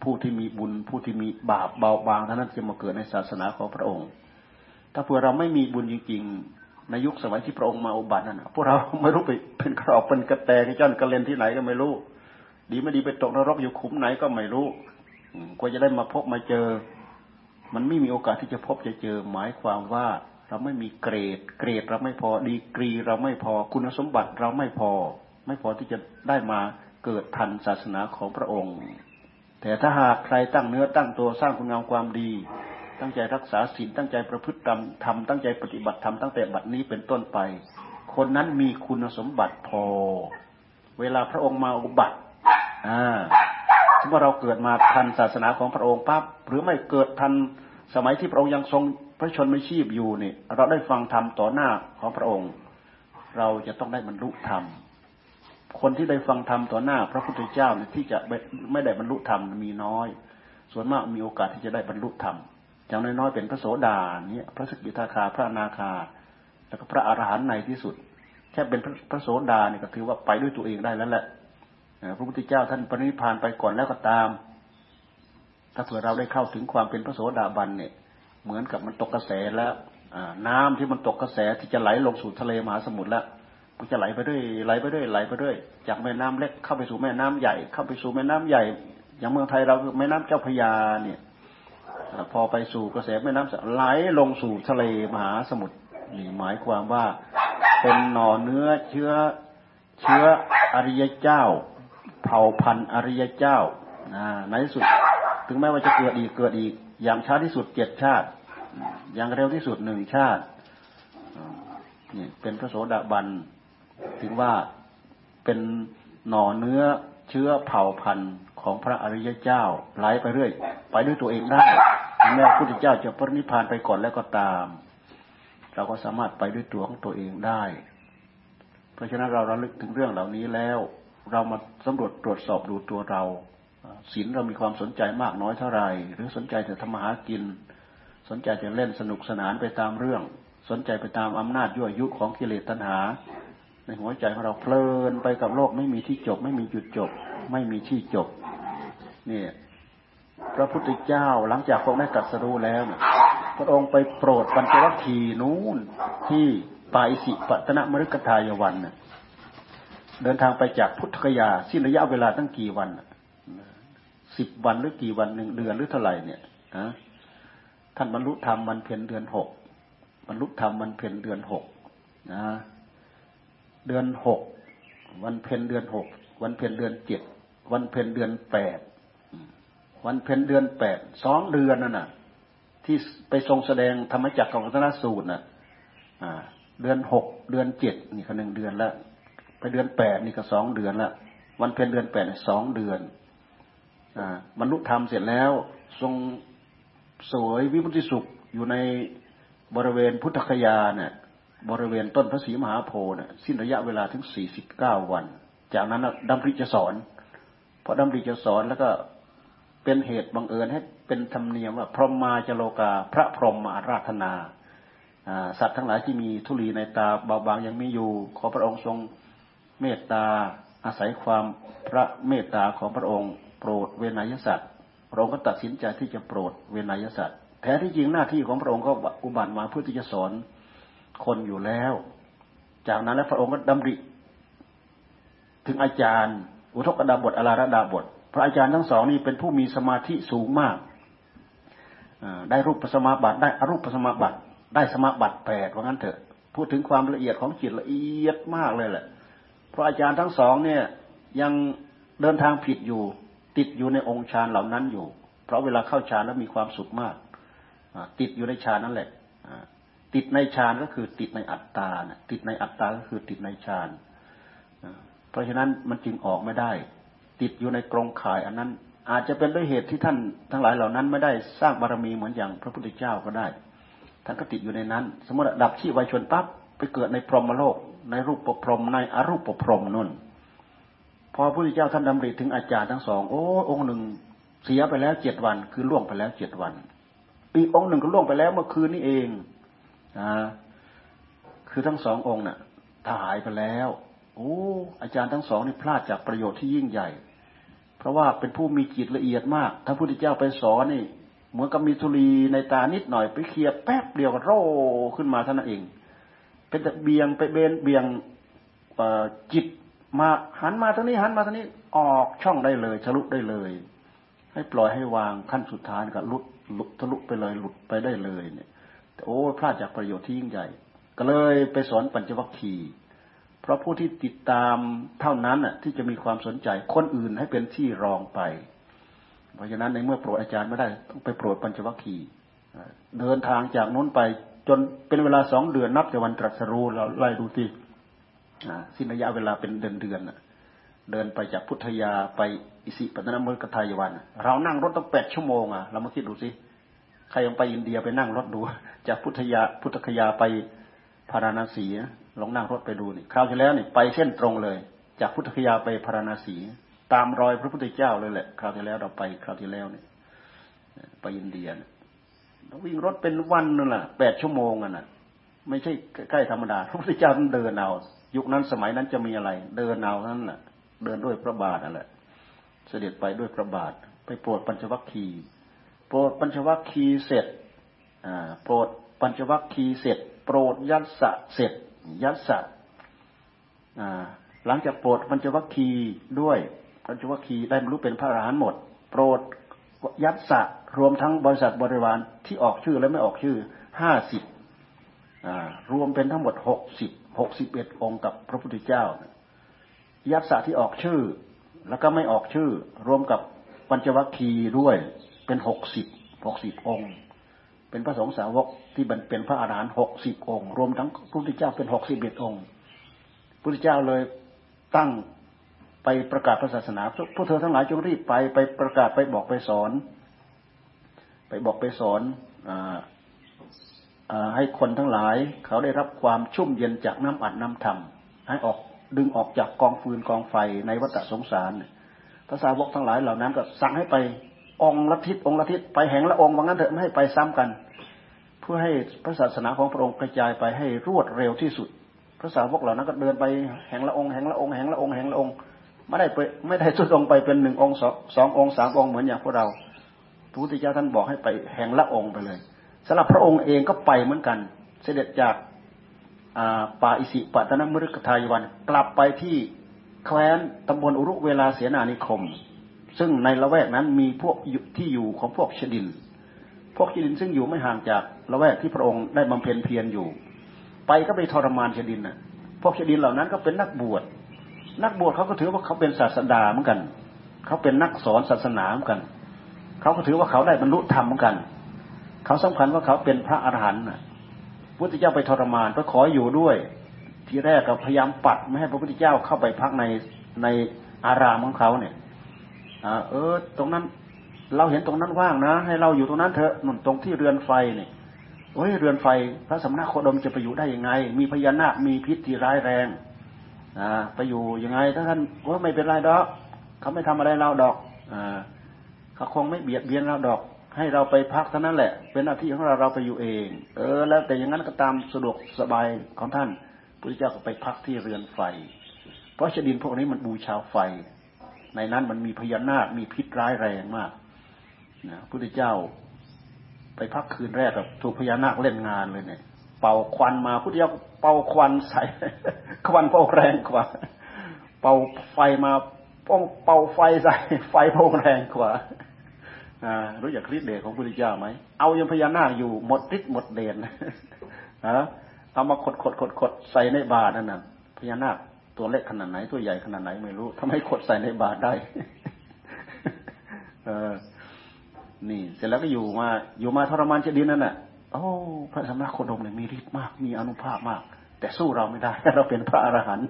ผู้ที่มีบุญ ผู้ที่มีบาปเบาบางเท่านั้นจะมาเกิดในศาสนาของพระองค์ ถ้าเผื่อเราไม่มีบุญจริงๆในยุคสมัยที่พระองค์มาอุบัตินั่นพวกเราไม่รู้ไปเป็นกรอบเป็นกระแตกระจ้อนกระเลนที่ไหนก็ไม่รู้ ดีไม่ดีไปตกนรกอยู่ขุมไหนก็ไม่รู้กว่าจะได้มาพบมาเจอ มันไม่มีโอกาสที่จะพบจะเจอหมายความว่า เราไม่มีเกรด เกรดเราไม่พอดีกรีเราไม่พอคุณสมบัติเราไม่พอ ไม่พอที่จะได้มาเกิดทันศาสนาของพระองค์ แต่ถ้าหากใครตั้งเนื้อตั้งตัวสร้างคุณงามความดี ตั้งใจรักษาศีลตั้งใจประพฤติธรรมทำตั้งใจปฏิบัติธรรมตั้งแต่บัดนี้เป็นต้นไป คนนั้นมีคุณสมบัติพอ เวลาพระองค์มาอุบัติอ่าสมมติเราเกิดมาทันศาสนาของพระองค์ปั๊บหรือไม่เกิดทันสมัยที่พระองค์ยังทรง พระชนม่ชีพอยู่เนี่ยเราได้ฟังธรรมต่อหน้าของพระองค์ เราจะต้องได้บรรลุธรรม คนที่ได้ฟังธรรมต่อหน้า พระพุทธเจ้าเนี่ยที่จะไม่ได้บรรลุธรรมมีน้อย ส่วนมากมีโอกาสที่จะได้บรรลุธรรมอย่างน้อยๆเป็นพระโสดาเนี่ยพระสกิทาคาพระนาคา แล้วก็พระอรหันต์ในที่สุด แค่เป็นพระโสดาเนี่ยก็ถือว่าไปด้วยตัวเองได้แล้วแหละพระพุทธเจ้าท่านปรินิพานไปก่อนแล้วก็ตาม ถ้าเผื่อเราได้เข้าถึงความเป็นพระโสดาบันเนี่ย เหมือนกับมันตกกระแสแล้วน้ำที่มันตกกระแสที่จะไหลลงสู่ทะเลมหาสมุทรแล้วมันจะไหลไปเรื่อยไหลไปเรื่อยไหลไปเรื่อยจากแม่น้ำเล็กเข้าไปสู่แม่น้ำใหญ่ เข้าไปสู่แม่น้ำใหญ่ อย่างเมืองไทยเราคือแม่น้ำเจ้าพยาเนี่ยพอไปสู่กระแสแม่น้ำไหลลงสู่ทะเลมหาสมุทรนี่หมายความว่าเป็นหน่อเนื้อเชื้อเชื้ออริยเจ้า เผ่าพันธุ์อริยเจ้าในที่สุด ถึงแม้ว่าจะเกิดอีกเกิดอีกอย่างช้าที่สุดเจ็ดชาติ อย่างเร็วที่สุดหนึ่งชาตินี่เป็นพระโสดาบันถึงว่าเป็นหน่อเนื้อเชื้อเผ่าพันธุ์ของพระอริยเจ้าไหลไปเรื่อย ไปด้วยตัวเองได้แม้พระพุทธเจ้าจะปรินิพานไปก่อนแล้วก็ตาม เราก็สามารถไปด้วยตัวของตัวเองได้ เพราะฉะนั้นเราระลึกถึงเรื่องเหล่านี้แล้ว เรามาสำรวจตรวจสอบดูตัวเราศีลเรามีความสนใจมากน้อยเท่าไหร่ หรือสนใจแต่ทำมาหากิน สนใจจะเล่นสนุกสนานไปตามเรื่อง สนใจไปตามอำนาจยั่วยุของกิเลสตัณหา ในหัวใจของเราเพลินไปกับโลกไม่มีที่จบ ไม่มีจุดจบ ไม่มีที่จบนี่พระพุทธเจ้าหลังจากพระองค์ได้ตรัสรู้แล้วพระองค์ไปโปรดปัญจวัคคีย์นู้นที่ปาอิสิปัตนมฤคทายวันเดินทางไปจากพุทธกยาสิ้นระยะเวลาตั้งกี่วันสิบวันหรือกี่วันหนึ่งเดือนหรือเท่าไหร่เนี่ยนะ ท่านบรรลุธรรมมันเพ็ญเดือนหกบรรลุธรรมมันเพ็ญเดือนหกนะเดือนหกวันเพ็ญเดือนหกวันเพ็ญเดือนเจ็ดวันเพ็ญเดือนแปดวันเพ็ญเดือนแปดสองเดือนนั่นน่ะ ที่ไปทรงแสดงธรรมจักรกับวัฒนสูตรน่ะเดือนหกเดือนเจ็ดนี่ก็หนึ่งเดือนแล้วไปเดือนแปดนี่ก็สองเดือนแล้ววันเพ็ญเดือนแปดสองเดือนบรรลุธรรมเสร็จแล้ว ทรง สวยวิมุติสุขอยู่ในบริเวณพุทธคยาเนี่ยบริเวณต้นพระศรีมหาโพธิ์เนี่ยสิ้นระยะเวลาถึงสี่สิบเก้าวัน จากนั้นดำริจะสอนพอดำริจะสอนแล้วก็เป็นเหตุบังเอิญให้เป็นธรรมเนียมว่าพรหมมาจโลกา พระพรหมมาราธนาสัตว์ทั้งหลายที่มีทุลีในตาเบาบางยังมีอยู่ ขอพระองค์ทรงเมตตาอาศัยความพระเมตตาของพระองค์ โปรดเวนยสัตว์ พระองค์ก็ตัดสินใจที่จะโปรดเวนยสัตว์แท้ที่จริงหน้าที่ของพระองค์ก็อุบัติมาเพื่อที่จะสอนคนอยู่แล้ว จากนั้นแล้วพระองค์ก็ดำริ ถึงอาจารย์ อุทกดาบทอลาระดาบท พระอาจารย์ทั้งสองนี้เป็นผู้มีสมาธิสูงมากได้รูปสมาบัติได้อรูปสมาบัติได้สมาบัติแปดว่างั้นเถอะ พูดถึงความละเอียดของจิตละเอียดมากเลยแหละ เพราะอาจารย์ทั้งสองเนี่ยยังเดินทางผิดอยู่ ติดอยู่ในองค์ฌานเหล่านั้นอยู่ เพราะเวลาเข้าฌานแล้วมีความสุขมากติดอยู่ในฌานนั่นแหละติดในฌานก็คือติดในอัตตาติดในอัตตาก็คือติดในฌานเพราะฉะนั้นมันจึงออกไม่ได้ ติดอยู่ในกรงข่ายอันนั้น อาจจะเป็นด้วยเหตุที่ท่านทั้งหลายเหล่านั้นไม่ได้สร้างบารมีเหมือนอย่างพระพุทธเจ้าก็ได้ท่านก็ติดอยู่ในนั้น สมมติดับชีวายชนปั๊บไปเกิดในพรหมโลก ในรูปประพรหมในอรูปประพรหมนุ่น พอพระพุทธเจ้าท่านดำริถึงอาจารย์ทั้งสองโอ้องค์หนึ่งเสียไปแล้วเจ็ดวัน คือล่วงไปแล้วเจ็ดวันอีกองค์หนึ่งก็ล่วงไปแล้วเมื่อคืนนี้เองนะคือทั้งสององค์น่ะถ้าหายไปแล้วโอ้อาจารย์ทั้งสองนี่พลาดจากประโยชน์ที่ยิ่งใหญ่ เพราะว่าเป็นผู้มีจิตละเอียดมาก ถ้าพระพุทธเจ้าไปสอนนี่เหมือนกับมีธุลีในตานิดหน่อยไปเคลียแป๊บเดียวก็โร่ขึ้นมาเท่านั้นเอง เป็นแต่เบียงไปเบนเบียงจิต มาหันมาทางนี้หันมาทางนี้ออกช่องได้เลยทะลุได้เลย ให้ปล่อยให้วางขั้นสุดท้ายก็ลุดลุทะลุไปเลยหลุดไปได้เลยเนี่ยโอ้พลาดจากประโยชน์ที่ยิ่งใหญ่ ก็เลยไปสอนปัญจวัคคีย์เพราะผู้ที่ติดตามเท่านั้นอะที่จะมีความสนใจคนอื่นให้เป็นที่รองไป เพราะฉะนั้นในเมื่อโปรดอาจารย์ไม่ได้ต้องไปโปรดปัญจวัคคีย์เดินทางจากนู้นไปจนเป็นเวลาสองเดือนนับจากวันตรัสรู้เราไล่ดูที่ สิ้นระยะเวลาเป็นเดือนเดือนเดินไปจากพุทธยาไปอิสิปตนมฤกทายวัน เรานั่งรถต้องแปดชั่วโมงอะเรามาคิดดูสิใครยังไปอินเดียไปนั่งรถดู จากพุทธยาพุทธคยาไปพาราณสีลองนั่งรถไปดูนี่คราวที่แล้วนี่ไปเส้นตรงเลย จากพุทธคยาไปพาราณสี ตามรอยพระพุทธเจ้าเลยแหละ คราวที่แล้วเราไปคราวที่แล้วนี่ไปอินเดียวิ่งรถเป็นวันนั่นแหละแปดชั่วโมงอะนะไม่ใช่ใกล้ธรรมดาพระพุทธเจ้าต้องเดินเอา ยุคนั้นสมัยนั้นจะมีอะไร เดินเอานั่นแหละเดินด้วยพระบาทนั่นแหละ เสด็จไปด้วยพระบาท ไปโปรดปัญจวัคคีย์โปรดปัญจวัคคีย์เสร็จโปรดปัญจวัคคีย์เสร็จ โปรดยัสสะเสร็จ ยัสสะหลังจากโปรดปัญจวัคคีย์ด้วยปัญจวัคคีย์ได้บรรลุเป็นพระอรหันต์หมด โปรดยัสสะรวมทั้งบริษัทบริวารที่ออกชื่อและไม่ออกชื่อห้าสิบรวมเป็นทั้งหมดหกสิบ หกสิบเอ็ดองค์กับพระพุทธเจ้ายัสสะที่ออกชื่อ แล้วก็ไม่ออกชื่อ รวมกับปัญจวัคคีย์ด้วยเป็นหกสิบหกสิบองค์ เป็นพระสงฆ์สาวกที่เป็นพระอาหารหันต์หกสิบองค์ รวมทั้งพระพุทธเจ้าเป็นหกสิบเอ็ดองค์พระพุทธเจ้าเลยตั้งไปประกาศศาสนาพวกเธอทั้งหลายจงรีบไปไปประกาศไปบอกไปสอน ไปบอกไปสอนอ ให้คนทั้งหลาย เขาได้รับความชุ่มเย็นจากน้ำอัดน้ำธรรมให้ออกดึงออกจากกองฟืนกองไฟในวัฏสงสารพระสาวกทั้งหลายเหล่านั้นก็สั่งให้ไปองละทิศองละทิศไปแห่งละองว่างั้นเถอะไม่ให้ไปซ้ำกัน เพื่อให้พระศาสนาของพระองค์กระจายไปให้รวดเร็วที่สุด พระสาวกเหล่านั้นก็เดินไปแห่งละองแห่งละองแห่งละองแห่งละองไม่ได้ไปไม่ได้สุดลงไปเป็นหนึ่งองสององสามองเหมือนอย่างพวกเราพระพุทธเจ้าท่านบอกให้ไปแห่งละองไปเลย สำหรับพระองค์เองก็ไปเหมือนกัน เสด็จจากป่าอิสิปตนมฤคทายวัน กลับไปที่แคว้นตำบลอุรุเวลาเสนานิคม ซึ่งในละแวกนั้นมีพวกที่อยู่ของพวกชดิน พวกเชดินซึ่งอยู่ไม่ห่างจากละแวกที่พระองค์ได้บำเพ็ญเพียรอยู่ ไปก็ไปทรมานเชดินน่ะ พวกเชดินเหล่านั้นก็เป็นนักบวช นักบวชเขาก็ถือว่าเขาเป็นศาสดาเหมือนกัน เขาเป็นนักสอนศาสนาเหมือนกัน เขาก็ถือว่าเขาได้บรรลุธรรมเหมือนกัน เขาสำคัญว่าเขาเป็นพระอรหันต์พุทธเจ้าไปทรมานไปขออยู่ด้วย ทีแรกก็พยายามปัดไม่ให้พระพุทธเจ้าเข้าไปพักในในอารามของเขาเนี่ยเออ ตรงนั้น เราเห็นตรงนั้นว่างนะ ให้เราอยู่ตรงนั้นเถอะนุ่นตรงที่เรือนไฟเนี่ยโอ้ยเรือนไฟ พระสมณโคดมจะไปอยู่ได้ยังไง มีพญานาคมีพิษที่ร้ายแรงอ่าไปอยู่ยังไง ถ้าท่านว่าไม่เป็นไรดอก เขาไม่ทำอะไรเราดอกอ่าเขาคงไม่เบียดเบียนเราดอก ให้เราไปพักเท่านั้นแหละ เป็นหน้าที่ของเราเราไปอยู่เอง เออ แล้วแต่อย่างนั้นก็ตามสะดวกสบายของท่านพระเจ้าก็ไปพักที่เรือนไฟ เพราะชดินพวกนี้มันบูชาไฟ ในนั้นมันมีพญานาคมีพิษร้ายแรงมากนะพุทธเจ้าไปพักคืนแรกกับถูกพญานาคเล่นงานเลยเนี่ย เป่าควันมาพุทธเจ้าเป่าควันใส่ควันเป่าแรงกว่า เป่าไฟมาป้องเป่าไฟใส่ไฟเป่าแรงกว่า รู้จักฤทธิ์เดชของพุทธเจ้าไหมเอายังพญานาคอยู่หมดฤทธิ์หมดเดชนะเอามาขดขดขดขดใส่ในบาตรนั่นน่ะพญานาคตัวเล็กขนาดไหนตัวใหญ่ขนาดไหนไม่รู้ทำให้ขดใส่ในบาตรได้เออนี่ เสร็จแล้วก็อยู่มาอยู่มาทรมานเจดีนั่นน่ะโอ้พระสมณโคดมเนี่ยมีฤทธิ์มาก มีอนุภาพมาก แต่สู้เราไม่ได้ เราเป็นพระอรหันต์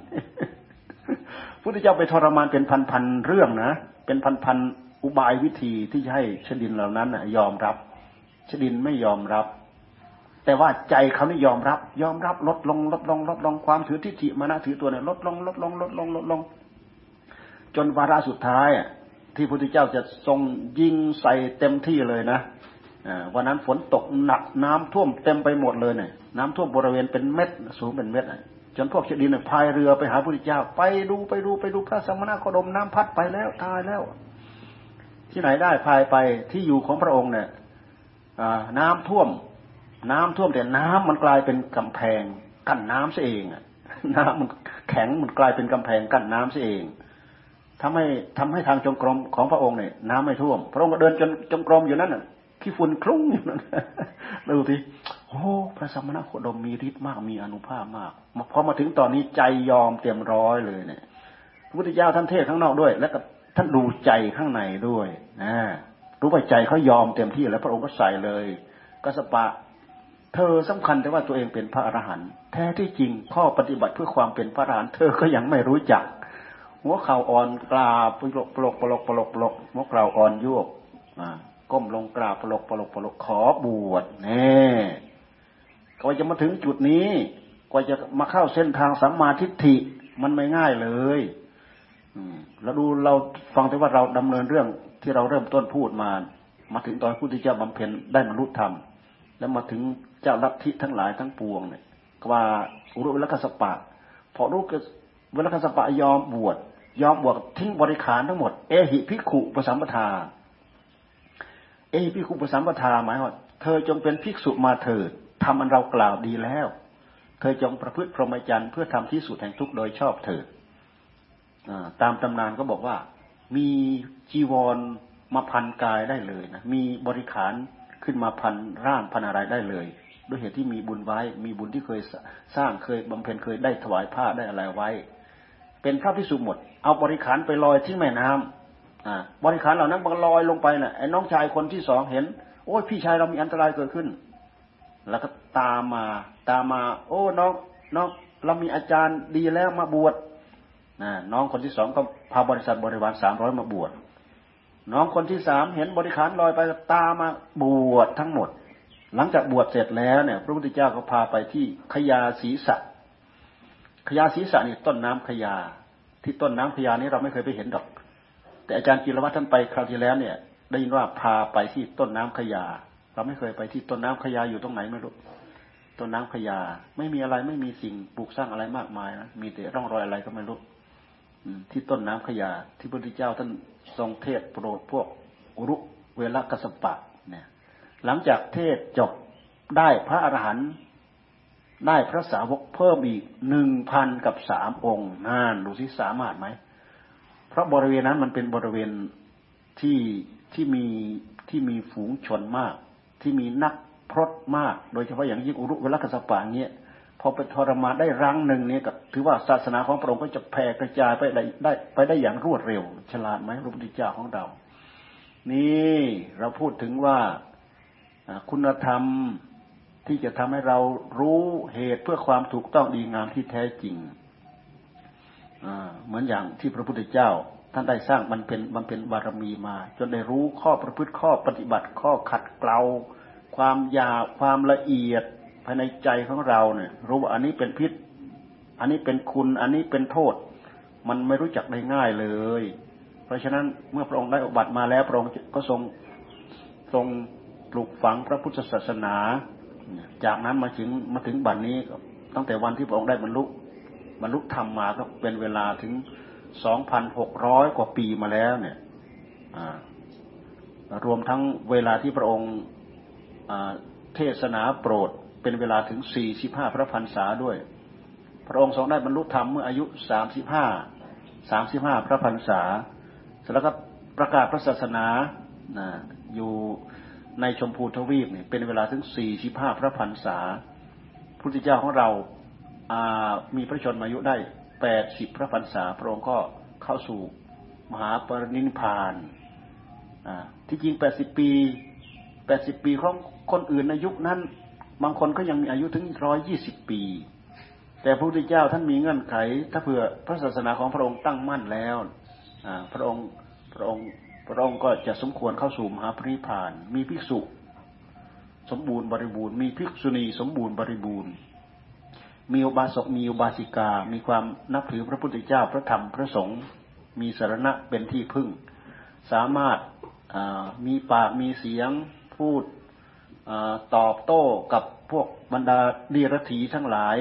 พุทธเจ้าไปทรมานเป็นพันๆเรื่องนะเป็นพันๆ อุบายวิธีที่จะให้ชดินเหล่านั้นยอมรับ ชดินไม่ยอมรับ แต่ว่าใจเขานี่ยอมรับ ยอมรับลดลงลดลงลดลงความถือทิฏฐิมานะถือตัวเนี่ยลดลงลดลงลดลงลดลง จนวาระสุดท้ายอะที่พระพุทธเจ้าจะทรงยิงใส่เต็มที่เลยนะวันนั้นฝนตกหนักน้ำท่วมเต็มไปหมดเลยเนี่ยน้ำท่วมบริเวณเป็นเม็ดสูงเป็นเม็ดจนพวกเชดินพายเรือไปหาพระพุทธเจ้า ไปดูไปดูไปดูพระสมณโคดมน้ำพัดไปแล้วตายแล้ว ที่ไหนได้พายไปที่อยู่ของพระองค์เนี่ยน้ำท่วม น้ำท่วมแต่น้ำมันกลายเป็นกำแพงกั้นน้ำซะเองน้ำมันแข็งมันกลายเป็นกำแพงกั้นน้ำซะเองทำให้ทำให้ทางจงกรมของพระองค์เนี่ยน้ำไม่ท่วม พระองค์ก็เดินจนจงกรมอยู่นั่นน่ะขี้ฝุ่นคลุ้งอยู่นั่นดูทีโอ้พระสมณโคดมมีฤทธิ์มากมีอนุภาพมากพอมาถึงตอนนี้ใจยอมเต็มร้อยเลยเนี่ยพระพุทธเจ้าท่านเทศข้างนอกด้วย แล้วก็ ท่านดูใจข้างในด้วยนะรู้ว่าใจเขายอมเต็มที่แล้วพระองค์ก็ใส่เลยก็สปะ เธอสำคัญแต่ว่าตัวเองเป็นพระอรหันต์แท้ที่จริงข้อปฏิบัติเพื่อความเป็นพระอรหันต์เธอก็ยังไม่รู้จัก หัวเข่าอ่อนกราบปลกปลกปลกปลกปลกหัวเข่าอ่อนยวกก้มลงกราบปลกปลกปลกขอบวชแน่กว่าจะมาถึงจุดนี้ กว่าจะมาเข้าเส้นทางสัมมาทิฏฐิมันไม่ง่ายเลย แล้วดูเราฟังแต่ว่าเราดำเนินเรื่องที่เราเริ่มต้นพูดมา มาถึงตอนพุทธเจ้าบำเพ็ญได้มรุษธรรม แล้วมาถึงเจ้าลัทธิทั้งหลายทั้งปวงเนี่ยว่าอุรุเวลกัสปะ พอรู้เวลกัสปะยอมบวชยอมบวชทิ้งบริขารทั้งหมด เอหิพิขุปสัมปทา เอหิพิขุปสัมปทาหมายว่าเธอจงเป็นภิกษุมาเถิดทำอันเรากล่าวดีแล้ว เธอจงประพฤติพรหมจรรย์เพื่อทำที่สุดแห่งทุกโดยชอบเถิด ตามตำนานก็บอกว่า มีจีวรมาพันกายได้เลยนะมีบริขารขึ้นมาพันร่างพันอะไรได้เลย ด้วยเหตุที่มีบุญไว้ มีบุญที่เคยสร้างเคยบำเพ็ญเคยได้ถวายผ้าได้อะไรไว้ เป็นพระพิสุหมด เอาบริขารไปลอยทิ้งแม่น้ำอ่าบริขารเหล่านั้นมันลอยลงไปน่ะไอ้น้องชายคนที่สองเห็น โอ้ยพี่ชายเรามีอันตรายเกิดขึ้น แล้วก็ตามมา ตามมา โอ้น้องน้องเรามีอาจารย์ดีแล้วมาบวช นะน้องคนที่สองก็พาบริษัทบริวารสามร้อยมาบวช น้องคนที่สามเห็นบริขารลอยไปตามมาบวชทั้งหมด หลังจากบวชเสร็จแล้วเนี่ย พระพุทธเจ้าก็พาไปที่ขยาศีสะขยาศีสะนี่ต้นน้ำขยา ที่ต้นน้ำพญานี้เราไม่เคยไปเห็นดอก แต่อาจารย์กิรวัตรท่านไปคราวที่แล้วเนี่ย ได้ยินว่าพาไปที่ต้นน้ำขยา เราไม่เคยไปที่ต้นน้ำขยาอยู่ตรงไหนไม่รู้ต้นน้ำขยา ไม่มีอะไรไม่มีสิ่งปลูกสร้างอะไรมากมายนะมีแต่ร่องรอยอะไรก็ไม่รู้ ที่ต้นน้ำขยา ที่พระพุทธเจ้าท่านทรงเทศโปรดพวกอุรุเวลกัสปะเนี่ยหลังจากเทศจบได้พระอรหันต์ได้พระสาวกเพิ่มอีกหนึ่งพันกับสามองค์นั่นดูสิสามารถไหมเพราะบริเวณนั้นมันเป็นบริเวณที่ที่มีที่มีฝูงชนมาก ที่มีนักพรตมาก โดยเฉพาะอย่างยิ่งอุรุเวลกัสปะเงี้ย พอไปทรมานได้รังหนึ่งเนี่ยก็ถือว่าศาสนาของพระองค์ก็จะแผ่กระจายไปได้ได้ไปได้อย่างรวดเร็ว ฉลาดไหมพระพุทธเจ้าของเรา นี่เราพูดถึงว่าคุณธรรมที่จะทำให้เรารู้เหตุเพื่อความถูกต้องดีงามที่แท้จริงเหมือนอย่างที่พระพุทธเจ้า ท่านได้สร้างมันเป็นมันเป็นบารมีมา จนได้รู้ข้อประพฤติข้อปฏิบัติข้อขัดเกลาความยาความละเอียด ภายในใจของเราเนี่ย รู้ว่าอันนี้เป็นพิษ อันนี้เป็นคุณ อันนี้เป็นโทษ มันไม่รู้จักได้ง่ายเลย เพราะฉะนั้นเมื่อพระองค์ได้อุบัติมาแล้วพระองค์ก็ทรงทรงปลูกฝังพระพุทธศาสนา จากนั้นมาถึงมาถึงบัดนนี้ตั้งแต่วันที่พระองค์ได้บรรลุบรรลุธรรมมาก็เป็นเวลาถึงสองพันหกร้อยกว่าปีมาแล้ว เนี่ยรวมทั้งเวลาที่พระองค์เทศนาโปรด เป็นเวลาถึงสี่สิบห้าพระพรรษาด้วย พระองค์ทรงได้บรรลุธรรมเมื่ออายุสามสิบห้าสามสิบห้าพระพรรษาเสร็จแล้วก็ประกาศพระศาสนาอยู่ในชมพูทวีปเนี่ยเป็นเวลาถึงสี่สิบห้าพระพรรษาพุทธเจ้าของเรามีพระชนมายุได้แปดสิบพระพรรษา พระองค์ก็เข้าสู่มหาปรินิพานที่จริงแปดสิบปีแปดสิบปีของคนอื่นในยุคนั้น บางคนก็ยังมีอายุถึงร้อยยี่สิบปี แต่พระพุทธเจ้าท่านมีเงื่อนไข ถ้าเผื่อพระศาสนาของพระองค์ตั้งมั่นแล้วพระองค์พระองค์พระองค์ก็จะสมควรเข้าสู่มหาปริพาน มีภิกษุ สมบูรณ์บริบูรณ์ มีภิกษุณีสมบูรณ์บริบูรณ์ มีอุบาสกมีอุบาสิกา มีความนับถือพระพุทธเจ้าพระธรรมพระสงฆ์ มีสารณะเป็นที่พึ่ง สามารถมีปากมีเสียงพูด ตอบโต้กับพวกบรรดาดีรถีทั้งหลาย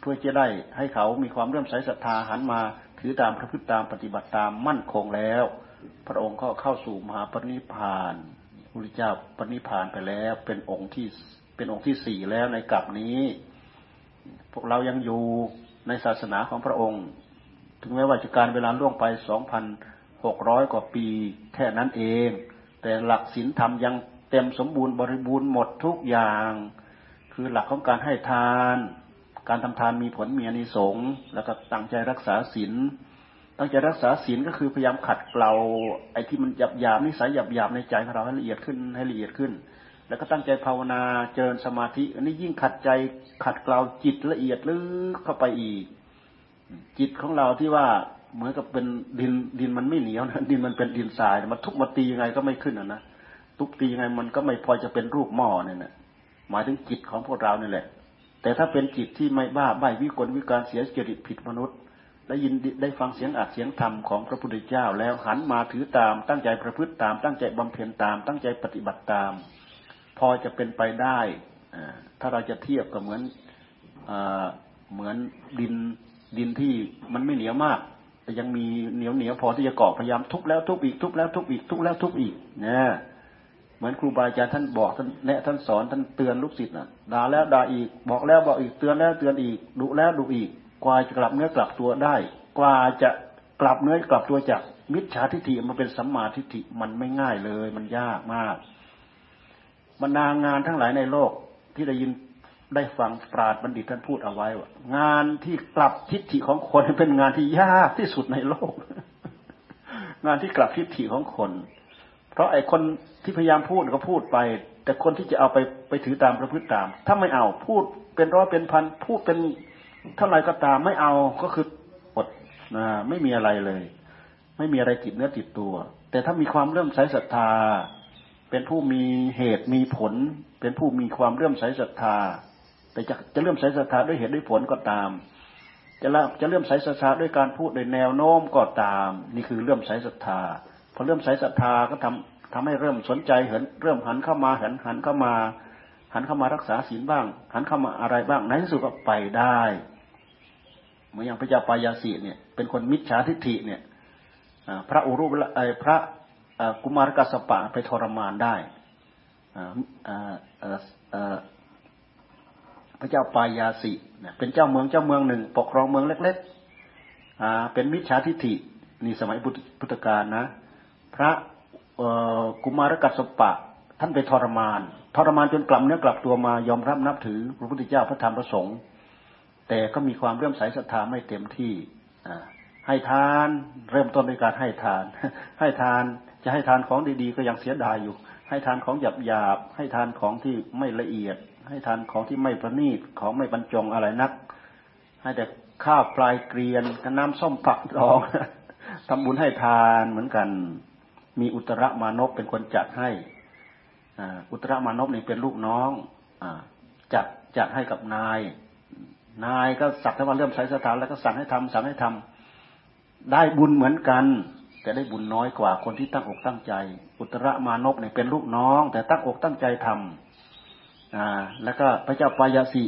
เพื่อจะได้ให้เขามีความเริ่มใสศรัทธาหันมาถือตามพระพุทธตามปฏิบัติตามมั่นคงแล้ว พระองค์ก็เข้าสู่มหาปณิพานพระพุทธเจ้าปณิพานไปแล้ว เป็นองค์ที่เป็นองค์ที่สี่แล้วในกลับนี้ พวกเรายังอยู่ในศาสนาของพระองค์ ถึงแม้ว่าจะการเวลาล่วงไปสองพันหกร้อยกว่าปีแค่นั้นเอง แต่หลักศีลธรรมยัง ต็มสมบูรณ์บริบูรณ์หมดทุกอย่าง คือหลักของการให้ทาน การทำทานมีผลมีอนิสงส์แล้วก็ตั้งใจรักษาศีลตั้งใจรักษาศีลก็คือพยายามขัดเกลาไอ้ที่มันหยาบหยาบนิสัยหยาบหยาบในใจของเราให้ละเอียดขึ้นให้ละเอียดขึ้น แล้วก็ตั้งใจภาวนาเจริญสมาธิ อันนี้ยิ่งขัดใจขัดเกลาจิตละเอียดลึกเข้าไปอีก จิตของเราที่ว่าเหมือนกับเป็นดินดินมันไม่เหนียวนะดินมันเป็นดินทรายมันทุกมาตียังไงก็ไม่ขึ้นอะนะ ทุกตียังไงมันก็ไม่พอจะเป็นรูปหม้อเนี่ยนะหมายถึงจิตของพวกเราเนี่ยแหละ แต่ถ้าเป็นจิตที่ไม่บ้าใบวิกลวิการเสียจริตผิดมนุษย์ได้ยินได้ฟังเสียงอัดเสียงธรรมของพระพุทธเจ้า แล้วหันมาถือตาม ตั้งใจประพฤติตาม ตั้งใจบำเพ็ญตาม ตั้งใจปฏิบัติตาม พอจะเป็นไปได้ถ้าเราจะเทียบกับเหมือนเหมือนดินดินที่มันไม่เหนียวมาก แต่ยังมีเหนียวเหนียวพอที่จะเกาะพยายามทุบแล้วทุบอีกทุบแล้วทุบอีกทุบแล้วทุบอีกเนี่ย มือนครูบาอาจารย์ท่านบอกท่านแนะท่านสอนท่านเตือนลูกศิษย์น่ะด่าแล้วด่าอีกบอกแล้วบอกอีกเตือนแล้วเตือนอีกดุแล้วดุอีก กว่าจะกลับเนื้อกลับตัวได้ กว่าจะกลับเนื้อกลับตัวจากมิจฉาทิฏฐิมาเป็นสัมมาทิฏฐิมันไม่ง่ายเลย มันยากมากบรรดางานทั้งหลายในโลกที่ได้ยินได้ฟังปราดบัณฑิตท่านพูดเอาไว้ว่างานที่กลับทิฏฐิของคนเป็นงานที่ยากที่สุดในโลก งานที่กลับทิฏฐิของคน เพราะไอ้คนที่พยายามพูดก็พูดไป แต่คนที่จะเอาไปไปถือตามประพฤติตาม ถ้าไม่เอาพูดเป็นร้อยเป็นพันพูดเป็นเท่าไรก็ตามไม่เอาก็คืออดนะไม่มีอะไรเลย ไม่มีอะไรติดเนื้อติดตัว แต่ถ้ามีความเริ่มใช้ศรัทธา เป็นผู้มีเหตุมีผล เป็นผู้มีความเลื่อมใสศรัทธา แต่จะจะเลื่อมใสศรัทธาด้วยเหตุด้วยผลก็ตาม จะละจะเลื่อมใสศรัทธาด้วยการพูดโดยแนวโน้มก็ตาม นี่คือเลื่อมใสศรัทธา พอเลื่มใส่ศรัทธาก็ทำทำให้เริ่มสนใจเห็นเริ่มหันเข้ามาหันหันเข้ามา หันเข้ามารักษาศีลบ้าง หันเข้ามาอะไรบ้างในที่สุดก็ไปได้เหมือนอย่างพระเจ้าปายาสีเนี่ย เป็นคนมิจฉาทิฏฐิเนี่ยพระอุรุไอพระกุมารกัสปะไปทรมานได้พระเจ้าปายาสิเป็นเจ้าเมืองเจ้าเมืองหนึ่ง ปกครองเมืองเล็กๆเป็นมิจฉาทิฏฐินี่สมัยพุทธกาลนะ พระกุมารกัสปะ ท่านไปทรมาน ทรมานจนกลับเนื้อกลับตัวมายอมรับนับถือพระพุทธเจ้าพระธรรมพระสงฆ์แต่ก็มีความเรื่อมใสศรัทธาไม่เต็มที่ให้ทานเริ่มต้นในการให้ทาน ให้ทานจะให้ทานของดีๆ ก็ยังเสียดายอยู่ ให้ทานของหยาบๆให้ทานของที่ไม่ละเอียด ให้ทานของที่ไม่ประณีตของไม่บรรจงอะไรนัก ให้แต่ข้าวปลายเกลียนกับน้ำส้มผักรองทำบุญให้ทานเหมือนกัน มีอุตรมานพเป็นคนจัดให้อุตรมานพนี่เป็นลูกน้องอจัดจัดให้กับนาย นายก็สักแต่ว่าเริ่มใช้สถานแล้วก็สั่งให้ทำสั่งให้ทำได้บุญเหมือนกัน แต่ได้บุญน้อยกว่าคนที่ตั้งอกตั้งใจ อุตรมานพเนี่ยเป็นลูกน้อง แต่ตั้งอกตั้งใจทำอ่าแล้วก็พระเจ้าปายาสิ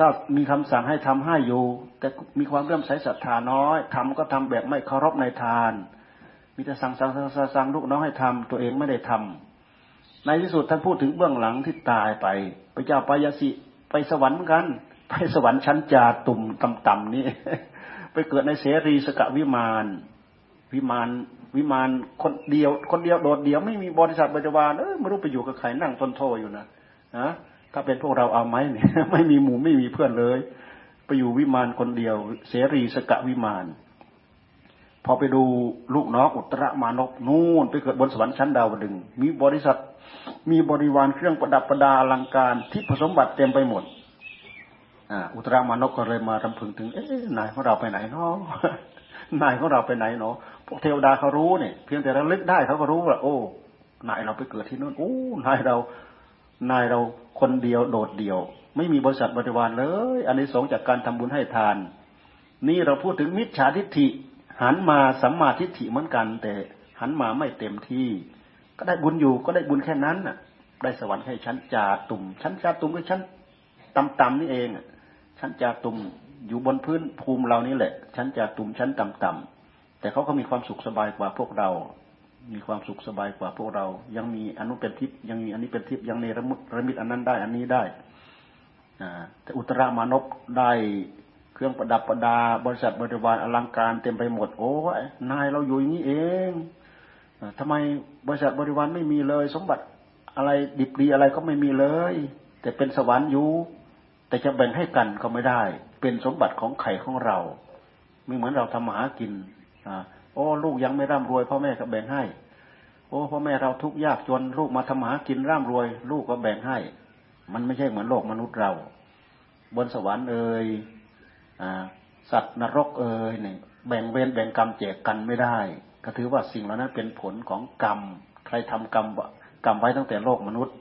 ก็มีคำสั่งให้ทำให้อยู่ แต่มีความเริ่มใสศรัทธาน้อยทำก็ทำแบบไม่เคารพในทาน มีแต่สั่งสั่งสั่งสั่งลูกน้องให้ทำตัวเองไม่ได้ทำในที่สุดท่านพูดถึงเบื้องหลังที่ตายไปพระเจ้าปายาสิไปสวรรค์เหมือนกัน ไปสวรรค์ชั้นจาตุ่มต่ำๆนี่ไปเกิดในเสรีสกวิมานวิมานวิมานคนเดียว คนเดียวโดดเดียวไม่มีบริษัทบริวารเออไม่รู้ไปอยู่กับใครนั่งต้นโทอยู่นะนะถ้าเป็นพวกเราเอาไหมเนี่ยไม่มีหมู่ไม่มีเพื่อนเลย ไปอยู่วิมานคนเดียว เสรีสกะวิมาน พอไปดูลูกน้องอุตรมานกนู่นไปเกิดบนสวรรค์ชั้นดาวดึง มีบริษัท มีบริวารเครื่องประดับประดาอลังการที่ผสมบัติเต็มไปหมดอุตรามานกก็เลยมารำพึงถึง เอ๊ะนายของเราไปไหนเนาะนายของเราไปไหนเนาะพวกเทวดาเขารู้เนี่ยเพียงแต่ระลึกได้เขาก็รู้ว่าโอ้นายเราไปเกิดที่นู่นโอ้นายเรา นายเราคนเดียวโดดเดี่ยว ไม่มีบริษัทบริวารเลย อันนี้สงจากการทำบุญให้ทาน นี่เราพูดถึงมิจฉาทิฏฐิ หันมาสัมมาทิฏฐิเหมือนกัน แต่หันมาไม่เต็มที่ ก็ได้บุญอยู่ก็ได้บุญแค่นั้นน่ะ ได้สวรรค์ให้ชั้นจาตุ่มชั้นจาตุ่มก็ชั้นต่ำๆนี่เองชั้นจาตุ่มอยู่บนพื้นภูมิเรานี่แหละ ชั้นจาตุ่มชั้นต่ำๆแต่เขาก็มีความสุขสบายกว่าพวกเรา มีความสุขสบายกว่าพวกเรา ยังมีอนุเป็นทิพย์ยังมีอันนี้เป็นทิพย์ยังในระมุดระมิดอันนั้นได้ อันนี้ได้แต่อุตรามานพได้ ครื่องประดับประดา บริษัทบริวารอลังการเต็มไปหมด โอ้ยนายเราอยู่อย่างนี้เองทำไมบริษัทบริวารไม่มีเลย สมบัติอะไรดิบดีอะไรก็ไม่มีเลย แต่เป็นสวรรค์อยู่แต่จะแบ่งให้กันก็ไม่ได้ เป็นสมบัติของไข่ของเรา ไม่เหมือนเราทำหากินอโอ้ลูกยังไม่ร่ำรวยพ่อแม่ก็แบ่งให้ โอ้พ่อแม่เราทุกข์ยากจนลูกมาทำหากินร่ำรวย ลูกก็แบ่งให้ มันไม่ใช่เหมือนโลกมนุษย์เรา บนสวรรค์เอ่ย สัตว์นรกเอ่ยเนี่ยแบ่งเวรแบ่งกรรมแจกกันไม่ได้ ก็ถือว่าสิ่งเหล่านั้นเป็นผลของกรรม ใครทำกรรมกรรมไว้ตั้งแต่โลกมนุษย์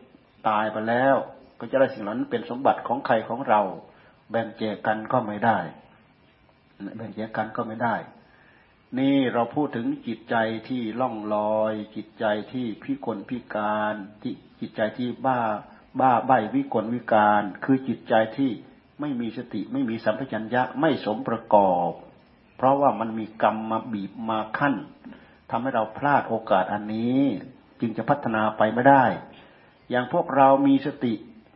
ตายไปแล้ว ก็จะได้สิ่งเหล่านั้นเป็นสมบัติของใครของเรา แบ่งแจกกันก็ไม่ได้ แบ่งแจกกันก็ไม่ได้ นี่เราพูดถึงจิตใจที่ล่องลอย จิตใจที่พิกลพิการที่จิตใจที่บ้าบ้าใบวิกลวิการ คือจิตใจที่ ไม่มีสติไม่มีสัมผััญญะไม่สมประกอบ เพราะว่ามันมีกรรมมาบีบมาขั้นทำให้เราพลาดโอกาสอันนี้ จึงจะพัฒนาไปไม่ได้ อย่างพวกเรามีสติ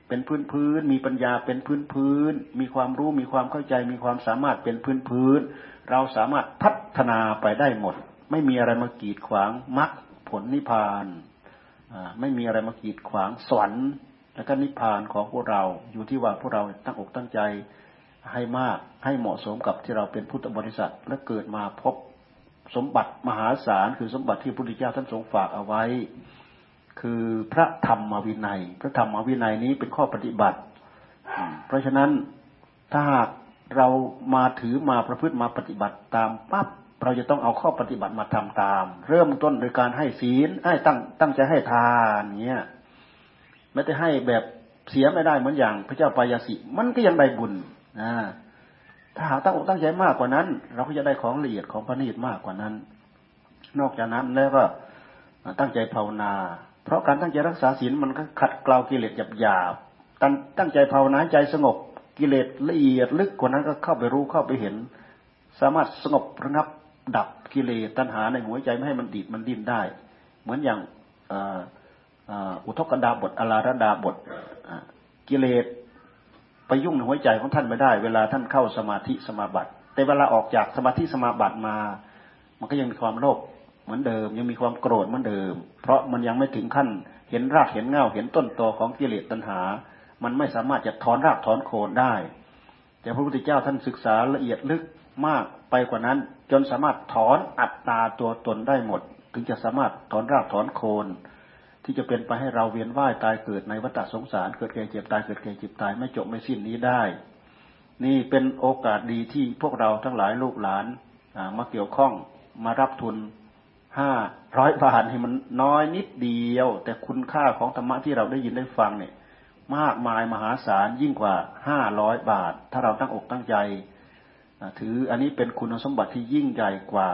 เป็นพื้นพื้น มีปัญญาเป็นพื้นพื้น มีความรู้มีความเข้าใจ มีความสามารถเป็นพื้นพื้น เราสามารถพัฒนาไปได้หมด ไม่มีอะไรมากีดขวางมรรคผลนิพพานไม่มีอะไรมากีดขวางสวรรค์ และก็นิพพานของพวกเราอยู่ที่ว่าพวกเราตั้งอกตั้งใจให้มากให้เหมาะสมกับที่เราเป็นพุทธบริษัท และเกิดมาพบสมบัติมหาศาลคือสมบัติที่พระพุทธเจ้าท่านทรงฝากเอาไว้ คือพระธรรมวินัย พระธรรมวินัยนี้เป็นข้อปฏิบัติ เพราะฉะนั้นถ้าหากเรามาถือมาประพฤติมาปฏิบัติตามปั๊บเราจะต้องเอาข้อปฏิบัติมาทำตาม เริ่มต้นโดยการให้ศีลให้ตั้งตั้งใจให้ทานเนี้ย ไม่ได้ให้แบบเสียไม่ได้เหมือนอย่าง พระเจ้าปายาสิ มันก็ยังได้บุญนะถ้าหาตั้งอกตั้งใจมากกว่านั้น เราก็จะได้ของละเอียดของพระนิตมากกว่านั้น นอกจากนั้นแล้วก็ตั้งใจภาวนา เพราะการตั้งใจรักษาศีลมันก็ขัดเกลากิเลสหยาบๆตั้งตั้งใจภาวนาใจสงบกิเลสละเอียดลึกกว่านั้นก็เข้าไปรู้เข้าไปเห็น สามารถสงบระงับดับกิเลสตัณหาในหัวใจไม่ให้มันดีดมันดิ้นได้ เหมือนอย่าง อุทกดาบทอลาระดาบทกิเลสไปยุ่งในหัวใจของท่านไม่ได้ เวลาท่านเข้าสมาธิสมาบัติ แต่เวลาออกจากสมาธิสมาบัติมา มันก็ยังมีความโลภเหมือนเดิม ยังมีความโกรธเหมือนเดิม เพราะมันยังไม่ถึงขั้นเห็นรากเห็นเงาเห็นต้นตอของกิเลสตัณหา มันไม่สามารถจะถอนรากถอนโคนได้ แต่พระพุทธเจ้าท่านศึกษาละเอียดลึกมากไปกว่านั้น จนสามารถถอนอัตตาตัวตนได้หมด ถึงจะสามารถถอนรากถอนโคน ที่จะเป็นไปให้เราเวียนว่ายตายเกิดในวัฏสงสาร เกิดแก่เจ็บตายเกิดแก่เจ็บตายไม่จบไม่สิ้นนี้ได้ นี่เป็นโอกาสดีที่พวกเราทั้งหลายลูกหลานมาเกี่ยวข้องมารับทุนห้าร้อยบาทให้มันน้อยนิดเดียว แต่คุณค่าของธรรมะที่เราได้ยินได้ฟังเนี่ย มากมายมหาศาลยิ่งกว่าห้าร้อยบาท ถ้าเราตั้งอกตั้งใจ ถืออันนี้เป็นคุณสมบัติที่ยิ่งใหญ่กว่า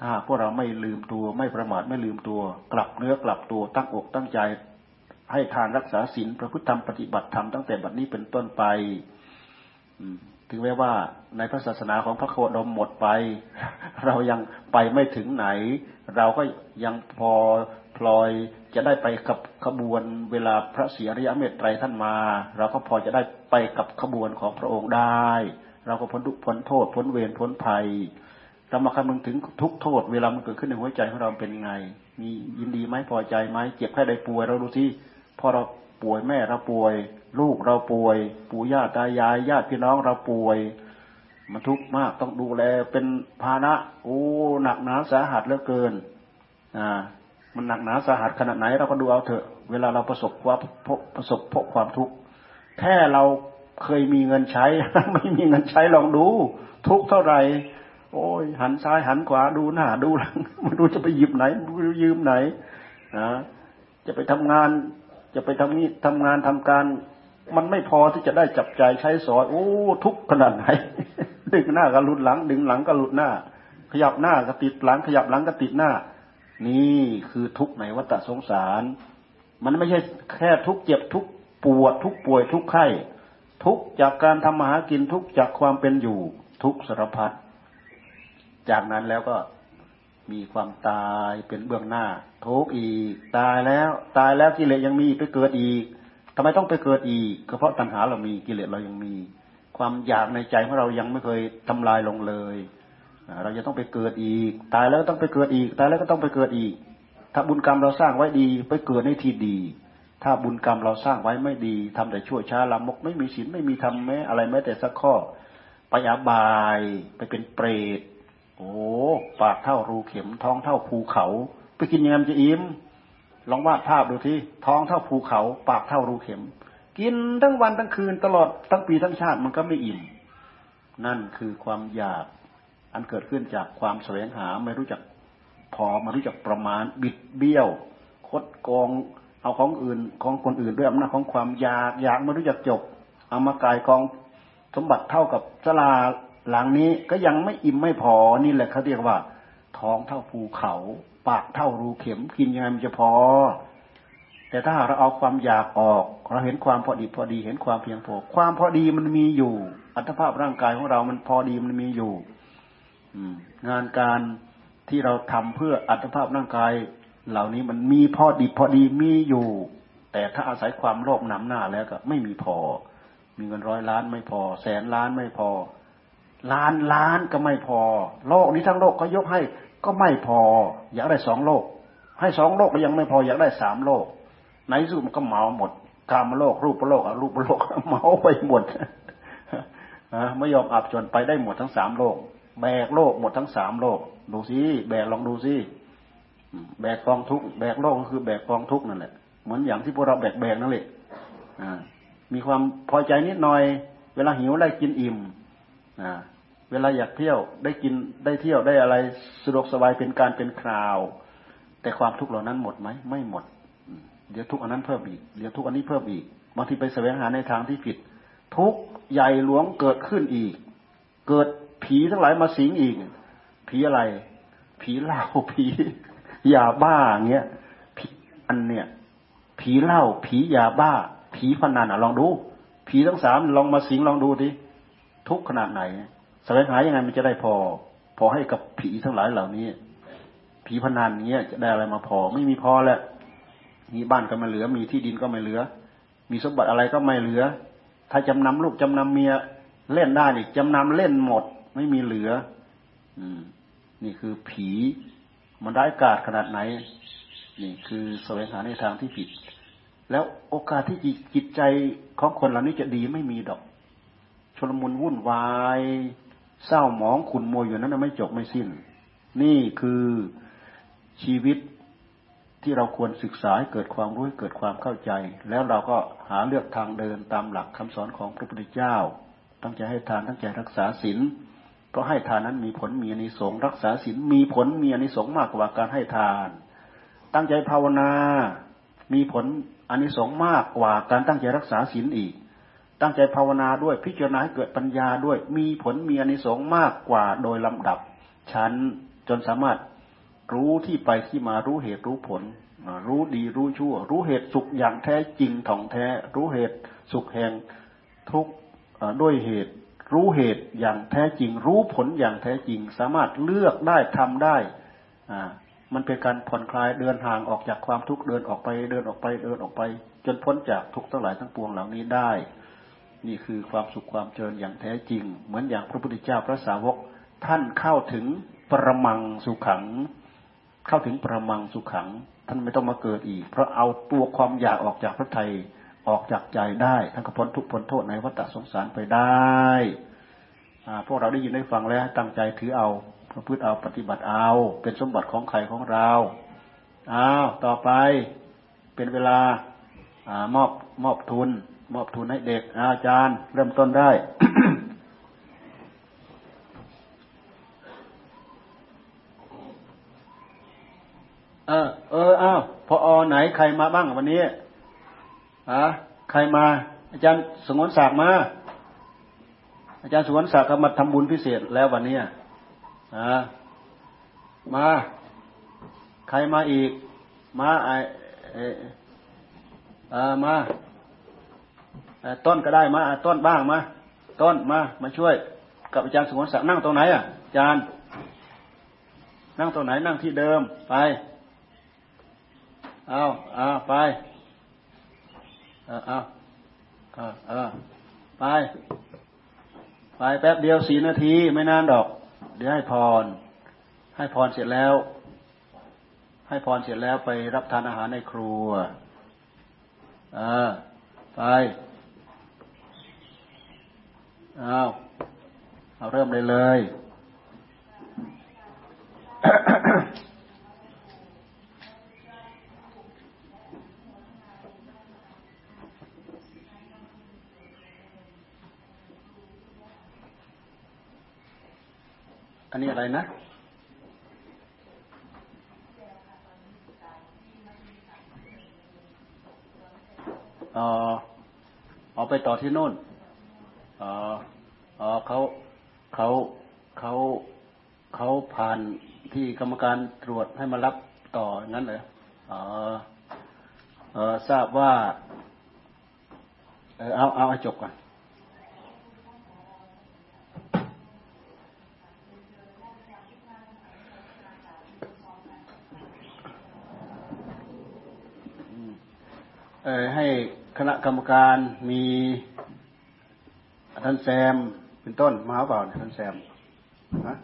ถ้าพวกเราไม่ลืมตัวไม่ประมาทไม่ลืมตัว กลับเนื้อกลับตัวตั้งอกตั้งใจ ให้ทานรักษาศีลประพฤติธรรมปฏิบัติธรรมตั้งแต่บัดนี้เป็นต้นไปถึงแม้ว่าในพระศาสนาของพระโคดมหมดไป เรายังไปไม่ถึงไหน เราก็ยังพอพลอยจะได้ไปกับขบวนเวลาพระเสียระยเมตไตรท่านมา เราก็พอจะได้ไปกับขบวนของพระองค์ได้ เราก็พ้นทุกพ้นโทษพ้นเวรพ้นภัย เรามาคำนึงถึงทุกโทษ เวลามันเกิดขึ้นในหัวใจของเราเป็นยังไง มียินดีไหมพอใจไหมเจ็บแค่ใดป่วยเราดูที่พอเราป่วยแม่เราป่วย ลูกเราป่วย ปู่ย่าตายายญาติพี่น้องเราป่วย มันทุกข์มากต้องดูแลเป็นภาระโอ้หนักหนาสาหัสเหลือเกินอ่ามันหนักหนาสาหัสขนาดไหนเราก็ดูเอาเถอะ เวลาเราประสบความประสบพบความทุกข์แค่เราเคยมีเงินใช้ ไม่มีเงินใช้ลองดู ทุกเท่าไหร่ โอ้ยหันซ้ายหันขวาดูหน้าดูหลังมันดูจะไปหยิบไหนยืมไหนนะจะไปทำงาน จะไปทำนี้ทำงานทำการ มันไม่พอที่จะได้จับใจใช้สอยโอ้ ทุกขนาดไหน ดึงหน้าก็หลุดหลัง ดึงหลังก็หลุดหน้า ขยับหน้าก็ติดหลัง ขยับหลังก็ติดหน้า นี่คือทุกในวัฏสงสาร มันไม่ใช่แค่ทุกเจ็บทุกปวดทุกป่วยทุกไข้ทุกจากการทำมาหากินทุกจากความเป็นอยู่ ทุกสารพัด จากนั้นแล้วก็มีความตายเป็นเบื้องหน้าทุกอีก ตายแล้ว ตายแล้วกิเลสยังมีไปเกิดอีกทำไมต้องไปเกิดอีกก็เพราะตัณหาเรามีกิเลสเรายังมี ความอยากในใจของเรายังไม่เคยทำลายลงเลยเราจะต้องไปเกิดอีก ตายแล้วต้องไปเกิดอีก ตายแล้วก็ต้องไปเกิดอีก ถ้าบุญกรรมเราสร้างไว้ดี ไปเกิดในที่ดี ถ้าบุญกรรมเราสร้างไว้ไม่ดีทำแต่ชั่วช้าลามกไม่มีศีลไม่มีธรรมแม้อะไรแม้แต่สักข้อไปอาบายไปเป็นเปรต โอ้ปากเท่ารูเข็ม ท้องเท่าภูเขา ไปกินยังไงจะอิ่มลองวาดภาพดูที่ท้องเท่าภูเขา ปากเท่ารูเข็ม กินทั้งวันทั้งคืนตลอดทั้งปีทั้งชาติมันก็ไม่อิ่ม นั่นคือความอยาก อันเกิดขึ้นจากความแสวงหาไม่รู้จักพอมารู้จักประมาณบิดเบี้ยว คดกองเอาของอื่นของคนอื่นด้วยอำนาจของความอยากอยากไม่รู้จักจบเอามากายกองสมบัติเท่ากับสลา หลังนี้ก็ยังไม่อิ่มไม่พอนี่แหละเขาเรียกว่า ท้องเท่าภูเขา ปากเท่ารูเข็มกินยังไงมันจะพอ แต่ถ้าเราเอาความอยากออก เราเห็นความพอดีพอดีเห็นความเพียงพอ ความพอดีมันมีอยู่ อัตภาพร่างกายของเรามันพอดีมันมีอยู่งานการที่เราทำเพื่ออัตภาพร่างกาย เหล่านี้มันมีพอดีพอดีมีอยู่ แต่ถ้าอาศัยความโลภนำหน้าแล้วก็ไม่มีพอ มีเงินร้อยล้านไม่พอ แสนล้านไม่พอ ล้านล้านก็ไม่พอ โลกนี้ทั้งโลกก็ยกให้ก็ไม่พอ อยากได้สองโลก ให้สองโลกก็ยังไม่พออยากได้สามโลกไหนสุดมันก็เมาหมดกามโลกรูปโลกอรูปโลกเมาไปหมดนะไม่ยอมอับจนไปได้หมดทั้งสามโลก แบกโลกหมดทั้งสามโลก ดูสิแบกลองดูสิแบกกองทุกแบกโลกก็คือแบกกองทุกนั่นแหละเหมือนอย่างที่พวกเราแบกแบกนั่นแหละมีความพอใจนิดหน่อย เวลาหิวได้กินอิ่ม เวลาอยากเที่ยวได้กินได้เที่ยวได้อะไรสะดวกสบายเป็นการเป็นคราว แต่ความทุกข์เหล่านั้นหมดไหมไม่หมด เดี๋ยวทุกอันนั้นเพิ่มอีกเดี๋ยวทุกอันนี้เพิ่มอีกบางทีไปแสวงหาในทางที่ผิด ทุกใหญ่หลวงเกิดขึ้นอีก เกิดผีทั้งหลายมาสิงอีก ผีอะไร ผีเหล้าผียาบ้าเงี้ยผีอันเนี้ยผีเหล้าผียาบ้า ผีพนันอะลองดู ผีทั้งสามลองมาสิงลองดูดิ ทุกขนาดไหนแสวงหายังไงมันจะได้พอ พอให้กับผีทั้งหลายเหล่านี้ ผีพนันเงี้ยจะได้อะไรมาพอ ไม่มีพอแหละมีบ้านก็ไม่เหลือ มีที่ดินก็ไม่เหลือ มีสมบัติอะไรก็ไม่เหลือ ถ้าจำนำลูกจำนำเมียเล่นได้อีกจำนำเล่นหมด ไม่มีเหลือ อืม นี่คือผีมันได้กาดขนาดไหน นี่คือแสวงหาในทางที่ผิด แล้วโอกาสที่จิตใจของคนเหล่านี้จะดีไม่มีดอก ชลมุนวุ่นวาย เศร้าหมองขุนมัวอยู่นั้นไม่จบไม่สิ้น นี่คือชีวิตที่เราควรศึกษาให้เกิดความรู้เกิดความเข้าใจ แล้วเราก็หาเลือกทางเดินตามหลักคำสอนของพระพุทธเจ้า ตั้งใจให้ทานตั้งใจรักษาศีลเพราะให้ทานนั้นมีผลมีอนิสงส์รักษาศีลมีผลมีอนิสงส์มากกว่าการให้ทาน ตั้งใจภาวนา มีผลอนิสงส์มากกว่าการตั้งใจรักษาศีลอีก ตั้งใจภาวนาด้วยพิจารณาให้เกิดปัญญาด้วย มีผลมีอนิสงส์มากกว่าโดยลำดับชั้นจนสามารถรู้ที่ไปที่มารู้เหตุรู้ผล รู้ดีรู้ชั่ว รู้เหตุสุขอย่างแท้จริงถ่องแท้ รู้เหตุสุขแห่งทุกด้วยเหตุ รู้เหตุอย่างแท้จริง รู้ผลอย่างแท้จริง สามารถเลือกได้ทำได้อ่ามันเป็นการผ่อนคลายเดินห่างออกจากความทุกข์เดินออกไปเดินออกไปเดินออกไป จนพ้นจากทุกข์ทั้งหลายทั้งปวงเหล่านี้ได้ นี่คือความสุขความเจริญอย่างแท้จริง เหมือนอย่างพระพุทธเจ้าพระสาวก ท่านเข้าถึงประมังสุขัง เข้าถึงประมังสุขัง ท่านไม่ต้องมาเกิดอีก เพราะเอาตัวความอยากออกจากพระไทยออกจากใจได้ท่านก็พ้นทุกพ้นโทษในวัฏสงสารไปได้พวกเราได้ยินได้ฟังแล้วตั้งใจถือเอาประพฤติเอาปฏิบัติเอา เป็นสมบัติของใครของเราอ้าวต่อไปเป็นเวลามอบมอบทุน มอบทุนให้เด็กอาจารย์ เริ่มต้นได้เออเอออ้าวพออไหนใครมาบ้างวันนี้อะใครมา อาจารย์สงวนศักดิ์มา อาจารย์สงวนศักดิ์ก็มาทำบุญพิเศษแล้ววันนี้อ่ามา ใครมาอีก มาไอเออมา ต้นก็ได้มาต้นบ้างมาต้นมามาช่วย กับอาจารย์สงวนศักดิ์นั่งตรงไหนอะอาจารย์ นั่งตรงไหนนั่งที่เดิมไปเอาเอาไปเอาเอาเอาไป ไปแป๊บเดียวสี่นาทีไม่นานดอก เดี๋ยวให้พร ให้พรเสร็จแล้ว ให้พรเสร็จแล้วไปรับทานอาหารในครัวอ่าไป อาเอาเริ่มเลยเลย อันนี้อะไรนะอ๋อเอาไปต่อที่โน่น อ๋อ อ๋อเขาเขาเขาเขาผ่านที่กรรมการตรวจให้มารับต่องั้นเหรออ๋อเออทราบว่า เออเอาเอาจบก่อนให้คณะกรรมการมี ท่านแซมเป็นต้นมาเปล่าท่านแซมฮะ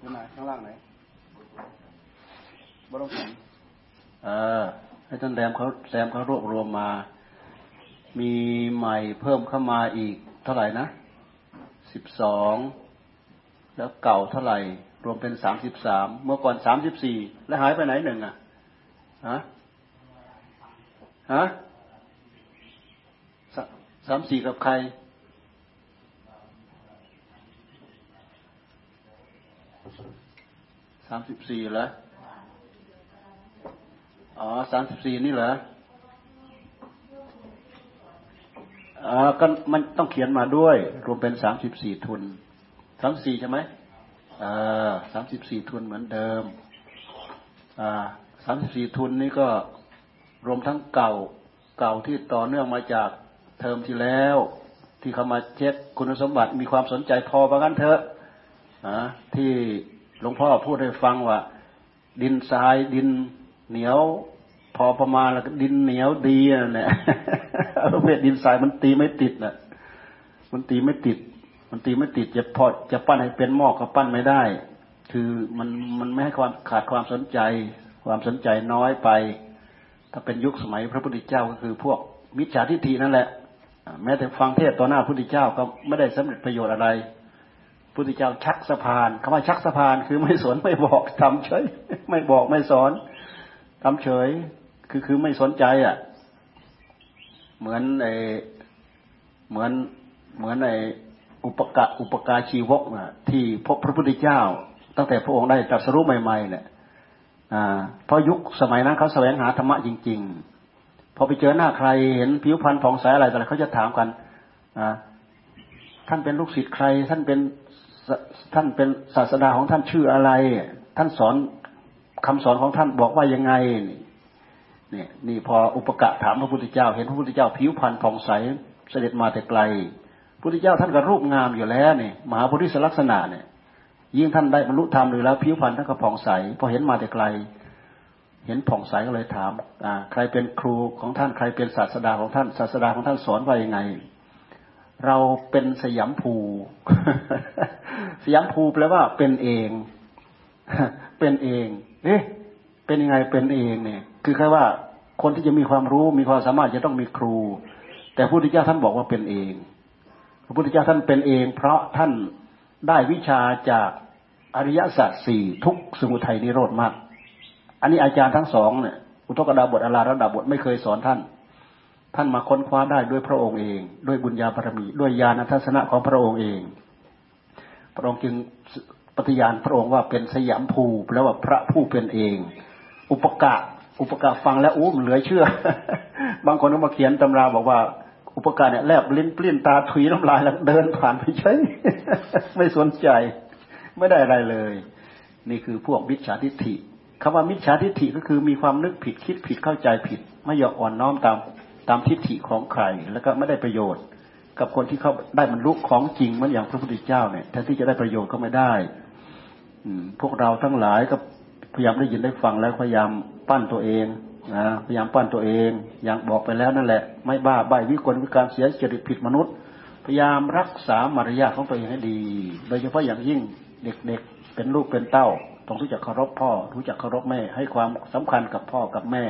ที่ไหนข้างล่างไหนบรมสันเออให้ท่านแซมเขาแซมเขารวบรวมมา มีใหม่เพิ่มเข้ามาอีกเท่าไหร่นะสิบสองแล้วเก่าเท่าไหร่ รวมเป็นสามสิบสามเมื่อก่อนสามสิบสี่แล้วหายไปไหนหนึ่งอะฮะฮะ สามสี่กับใคร สามสิบสี่เหรอ อ๋อสามสิบสี่นี่เหรออ่าก็มันต้องเขียนมาด้วย รวมเป็นสามสิบสี่ทุน สามสี่ใช่ไหมอ่าสามสิบสี่ทุนเหมือนเดิม อ่าสามสิบสี่ทุนนี่ก็รวมทั้งเก่า เก่าที่ต่อเนื่องมาจาก เทอมที่แล้ว ที่เขามาเช็คคุณสมบัติมีความสนใจพอประกันเถอะที่หลวงพ่อพูดให้ฟังว่า ดินทรายดินเหนียว พอประมาณแล้วดินเหนียวดีนะเนี่ยประเภทดินทรายมันตีไม่ติดนะมันตีไม่ติด มันตีไม่ติดจะพอจะปั้นให้เป็นหม้อก็ปั้นไม่ได้ คือมันมันไม่ให้ความขาดความสนใจ ความสนใจน้อยไป ถ้าเป็นยุคสมัยพระพุทธเจ้าก็คือพวกมิจฉาทิฏฐินั่นแหละ แม้แต่ฟังเทศต่อหน้าพระพุทธเจ้าก็ไม่ได้สำเร็จประโยชน์อะไรพุทธเจ้าชักสะพานคำว่าชักสะพานคือไม่สนไม่บอกทำเฉยไม่บอกไม่สอนทำเฉย คือคือไม่สนใจอะ เหมือนไอเหมือนเหมือนไออุปกะอุปกาชีวกนะที่พบพระพุทธเจ้า ตั้งแต่พระองค์ได้ตรัสรู้ใหม่ๆเนี่ยเพราะยุคสมัยนั้นเขาแสวงหาธรรมะจริง ๆ พอไปเจอหน้าใครเห็นผิวพรรณผ่องใสอะไรแต่ละเขาจะถามกันท่านเป็นลูกศิษย์ใคร ท่านเป็นท่านเป็นศาสดาของท่านชื่ออะไร ท่านสอนคำสอนของท่านบอกว่ายังไงนี่นี่พออุปกะถามพระพุทธเจ้า เห็นพระพุทธเจ้าผิวพรรณผ่องใสเสด็จมาแต่ไกลพระพุทธเจ้าท่านก็รูปงามอยู่แล้วนี่มหาบุริสลักษณะเนี่ยยิ่งท่านได้บรรลุธรรมหรือแล้วผิวพรรณท่านก็ผ่องใสพอเห็นมาแต่ไกล เห็นผ่องใสก็เลยถามอ่าใครเป็นครูของท่านใครเป็นศาสดาของท่าน ศาสดาของท่านสอนว่ายังไง เราเป็นสยามภู สยามภูแปลว่าเป็นเอง เป็นเอง เอ๊ะเป็นยังไงเป็นเองเนี่ย คือแค่ว่าคนที่จะมีความรู้มีความสามารถจะต้องมีครู แต่พระพุทธเจ้าท่านบอกว่าเป็นเอง พระพุทธเจ้าท่านเป็นเอง เพราะท่านได้วิชาจากอริยสัจสี่ทุกสมุทัยนิโรธมาก อันนี้อาจารย์ทั้งสองเนี่ยอุทกดาบทอลาระดาบทไม่เคยสอนท่าน ท่านมาค้นคว้าได้ด้วยพระองค์เอง ด้วยบุญญาบารมี ด้วยญาณทัศนะของพระองค์เอง พระองค์จึงปฏิญาณพระองค์ว่าเป็นสยามภูแปลว่าพระผู้เป็นเอง อุปกะอุปกะฟังแล้วอู้มเหลือเชื่อ บางคนก็มาเขียนตำราบอกว่า อุปกะเนี่ยแลบลิ้นปลิ้นตาถุยน้ำลายแล้วเดินผ่านไปเฉยไม่สนใจ ไม่ได้อะไรเลย นี่คือพวกมิจฉาทิฏฐิ คำว่ามิจฉาทิฏฐิก็คือมีความนึกผิดคิดผิดเข้าใจผิด ไม่ยอมอ่อนน้อมตามตามทิฏฐิของใคร แล้วก็ไม่ได้ประโยชน์ กับคนที่เขาได้บรรลุของจริงเหมือนอย่างพระพุทธเจ้าเนี่ยแทนที่จะได้ประโยชน์ก็ไม่ได้อืพวกเราทั้งหลายก็พยายามได้ยินได้ฟังแล้วพยายามปั้นตัวเองนะพยายามปั้นตัวเอง อย่างบอกไปแล้วนั่นแหละ ไม่บ้าใบวิกลวิการเสียจริตผิดมนุษย์ พยายามรักษามารยาทของตัวเองให้ดี โดยเฉพาะอย่างยิ่งเด็กๆเป็นลูกเป็นเต้า ต้องรู้จักเคารพพ่อ รู้จักเคารพแม่ ให้ความสำคัญกับพ่อกับแม่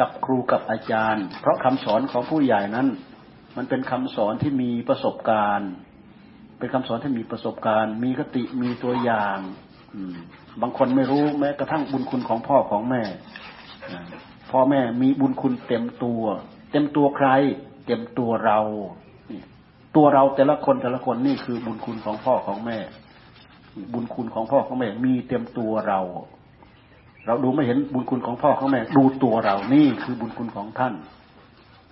กับครูกับอาจารย์ เพราะคำสอนของผู้ใหญ่นั้น มันเป็นคำสอนที่มีประสบการณ์ เป็นคำสอนที่มีประสบการณ์ มีคติมีตัวอย่างบางคนไม่รู้แม้กระทั่งบุญคุณของพ่อของแม่พ่อแม่มีบุญคุณเต็มตัว เต็มตัวใคร เต็มตัวเราตัวเราแต่ละคนแต่ละคนนี่คือบุญคุณของพ่อของแม่ บุญคุณของพ่อของแม่ มีเต็มตัวเรา เราดูไม่เห็นบุญคุณของพ่อของแม่ ดูตัวเรานี่คือบุญคุณของท่าน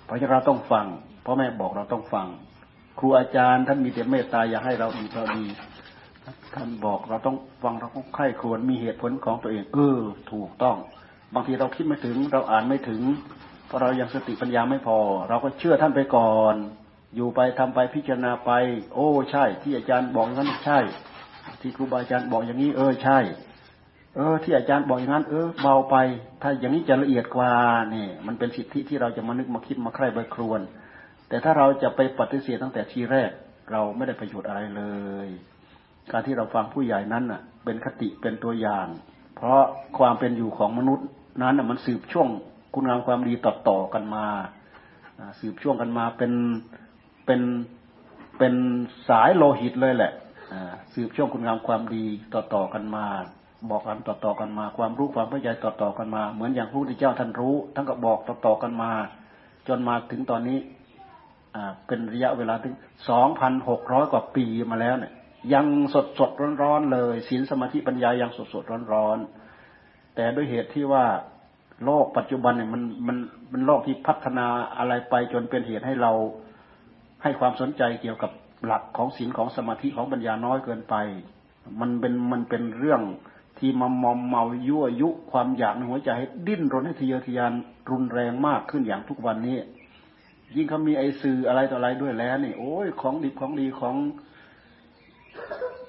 เพราะฉะนั้นเราต้องฟังพ่อแม่บอกเราต้องฟัง ครูอาจารย์ท่านมีแต่เมตตาอยากให้เราดีเราดีท่านบอกเราต้องฟังเราต้องไข้ควรมีเหตุผลของตัวเองเออถูกต้อง บางทีเราคิดไม่ถึง เราอ่านไม่ถึง เพราะเรายังสติปัญญาไม่พอ เราก็เชื่อท่านไปก่อน อยู่ไปทำไปพิจารณาไป โอ้ใช่ ที่อาจารย์บอกนั้นใช่ ที่ครูบาอาจารย์บอกอย่างนี้ เออใช่ เออ ที่อาจารย์บอกอย่างนั้น เออเบาไป ถ้าอย่างนี้จะละเอียดกว่าเนี่ยมันเป็นสิทธิที่เราจะมานึกมาคิดมาใคร่ใบครวน แต่ถ้าเราจะไปปฏิเสธตั้งแต่ทีแรก เราไม่ได้ประโยชน์อะไรเลย การที่เราฟังผู้ใหญ่นั้นน่ะ เป็นคติเป็นตัวอย่าง เพราะความเป็นอยู่ของมนุษย์นั้นมันสืบช่วงคุณงามความดีต่อต่อกันมาสืบช่วงกันมาเป็นเป็นเป็นสายโลหิตเลยแหละ สืบช่วงคุณงามความดีต่อต่อกันมา บอกกันต่อต่อกันมา ความรู้ความเข้าใจต่อต่อกันมา เหมือนอย่างพระพุทธเจ้าท่านรู้ท่านก็บอกต่อต่อกันมา จนมาถึงตอนนี้เป็นระยะเวลาถึงสองพันหกร้อยกว่าปีมาแล้วเนี่ย ยังสดสดร้อนร้อนเลยศีลสมาธิปัญญายังสดสดร้อนร้อนแต่ด้วยเหตุที่ว่าโลกปัจจุบันเนี่ยมันมันมันโลกที่พัฒนาอะไรไปจนเป็นเหตุให้เราให้ความสนใจเกี่ยวกับ หลักของศีลของสมาธิของปัญญาน้อยเกินไป มันเป็นมันเป็นเรื่องที่มามอมเมายั่วยุความอยากในหัวใจให้ดิ้นรนให้ทะเยอทะยานรุนแรงมากขึ้นอย่างทุกวันนี้ ยิ่งเขามีไอสื่ออะไรต่ออะไรด้วยแล้วนี่โอ้ยของดีของดีของ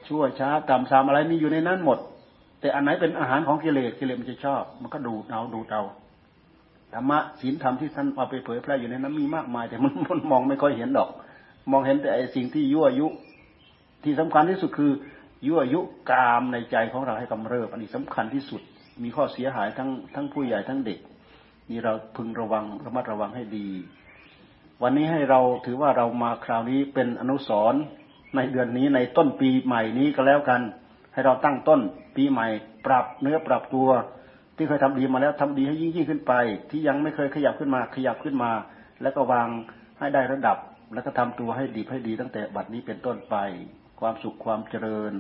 ชั่วช้าต่ำซามอะไรมีอยู่ในนั้นหมด แต่อันไหนเป็นอาหารของกิเลสกิเลสมันจะชอบ มันก็ดูเอาดูเอาธรรมะศีลธรรมที่ท่านเอาไปเผยแพร่อยู่ในนั้นมีมากมาย แต่มนมันมองไม่ค่อยเห็นดอก มองเห็นแต่ไอสิ่งที่ยั่วยุ ที่สำคัญที่สุดคือ ยั่วยุกามในใจของเราให้กำเริบอันนี้สำคัญที่สุด มีข้อเสียหายทั้งทั้งผู้ใหญ่ทั้งเด็ก นี่เราพึงระวังระมัดระวังให้ดี วันนี้ให้เราถือว่าเรามาคราวนี้เป็นอนุสรณ์ในเดือนนี้ในต้นปีใหม่นี้ก็แล้วกัน ให้เราตั้งต้นปีใหม่ ปรับเนื้อปรับตัว ที่เคยทำดีมาแล้วทำดีให้ยิ่งยิ่งขึ้นไป ที่ยังไม่เคยขยับขึ้นมาขยับขึ้นมา แล้วก็วางให้ได้ระดับ แล้วก็ทำตัวให้ดีให้ดีตั้งแต่บัดนี้เป็นต้นไป ความสุขความเจริญ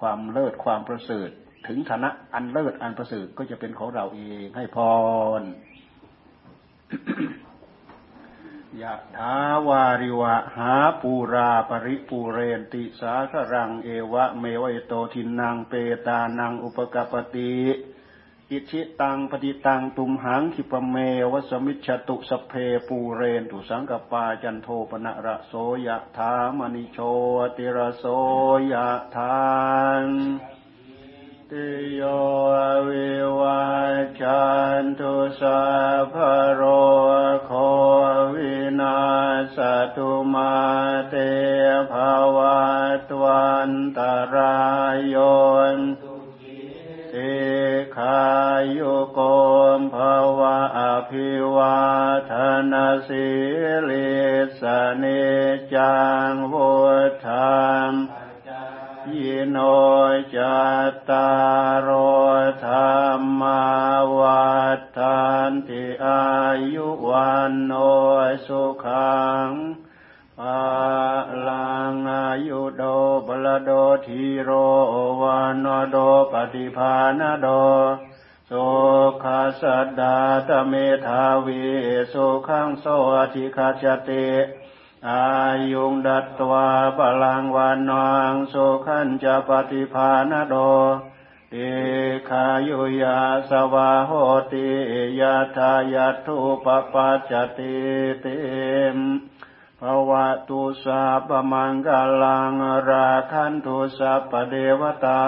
ความเลิศความประเสริฐ ถึงฐานะอันเลิศอันประเสริฐก็จะเป็นของเราเองให้พรยะถาวาริวะหาปูราปริปูเรนติสาครังเอวะเมวัยโตทินังเปเปตานังอุปะกัปปะติ อิจฉิตังปัตถิตังตุมหัง ขิปปะเมวะ สะมิชฌะตุ สัพเพปูเรนตุสังกัปปาจันโทปัณณะระโสยะถา มะณิโชติระโสยะถา สัพพีติโยวิวัชชันตุสัพพะโรโควินัสสะตุมาเตภวัตวันตรายโยน ขายุโกมภวะอภิวาทนาสิลิสเนจังวุธามยิโนจัตตารโธรรมาวัฏานติอายุวันโนสุขังปาลังอายุโดบลโดทีโรวานโดปฏิภาณโด สุขาสัดดาตเมธาวีสุขังโสอธิคาจติอายุงดัตตวาบาลังวานนองสุขันจะปฏิภาณโดเอขายุยาสวาโหติยาทายาทุปปัจจติเตมภวะตุสาปมังกาลังราคันตุสัพเดวตา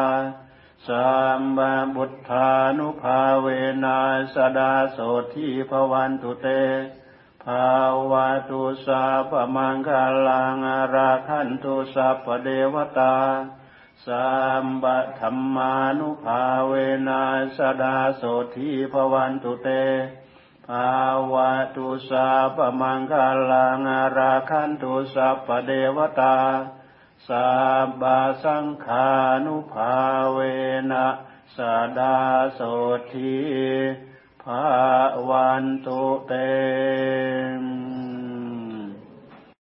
สัมบบุทธานุภาเวนัสดาโสทีภวันตุเต ภาวะตุสาปมังคลังอราคันตุสัพเดวตาสัมบะธรรมานุภาเวนัสดาโสทีภวันตุเต ภาวะตุสาปมังคลังอราคันตุสัพเดวตา สับบาสังขานุภาเวนะสดาโสทีภาวันตุเตม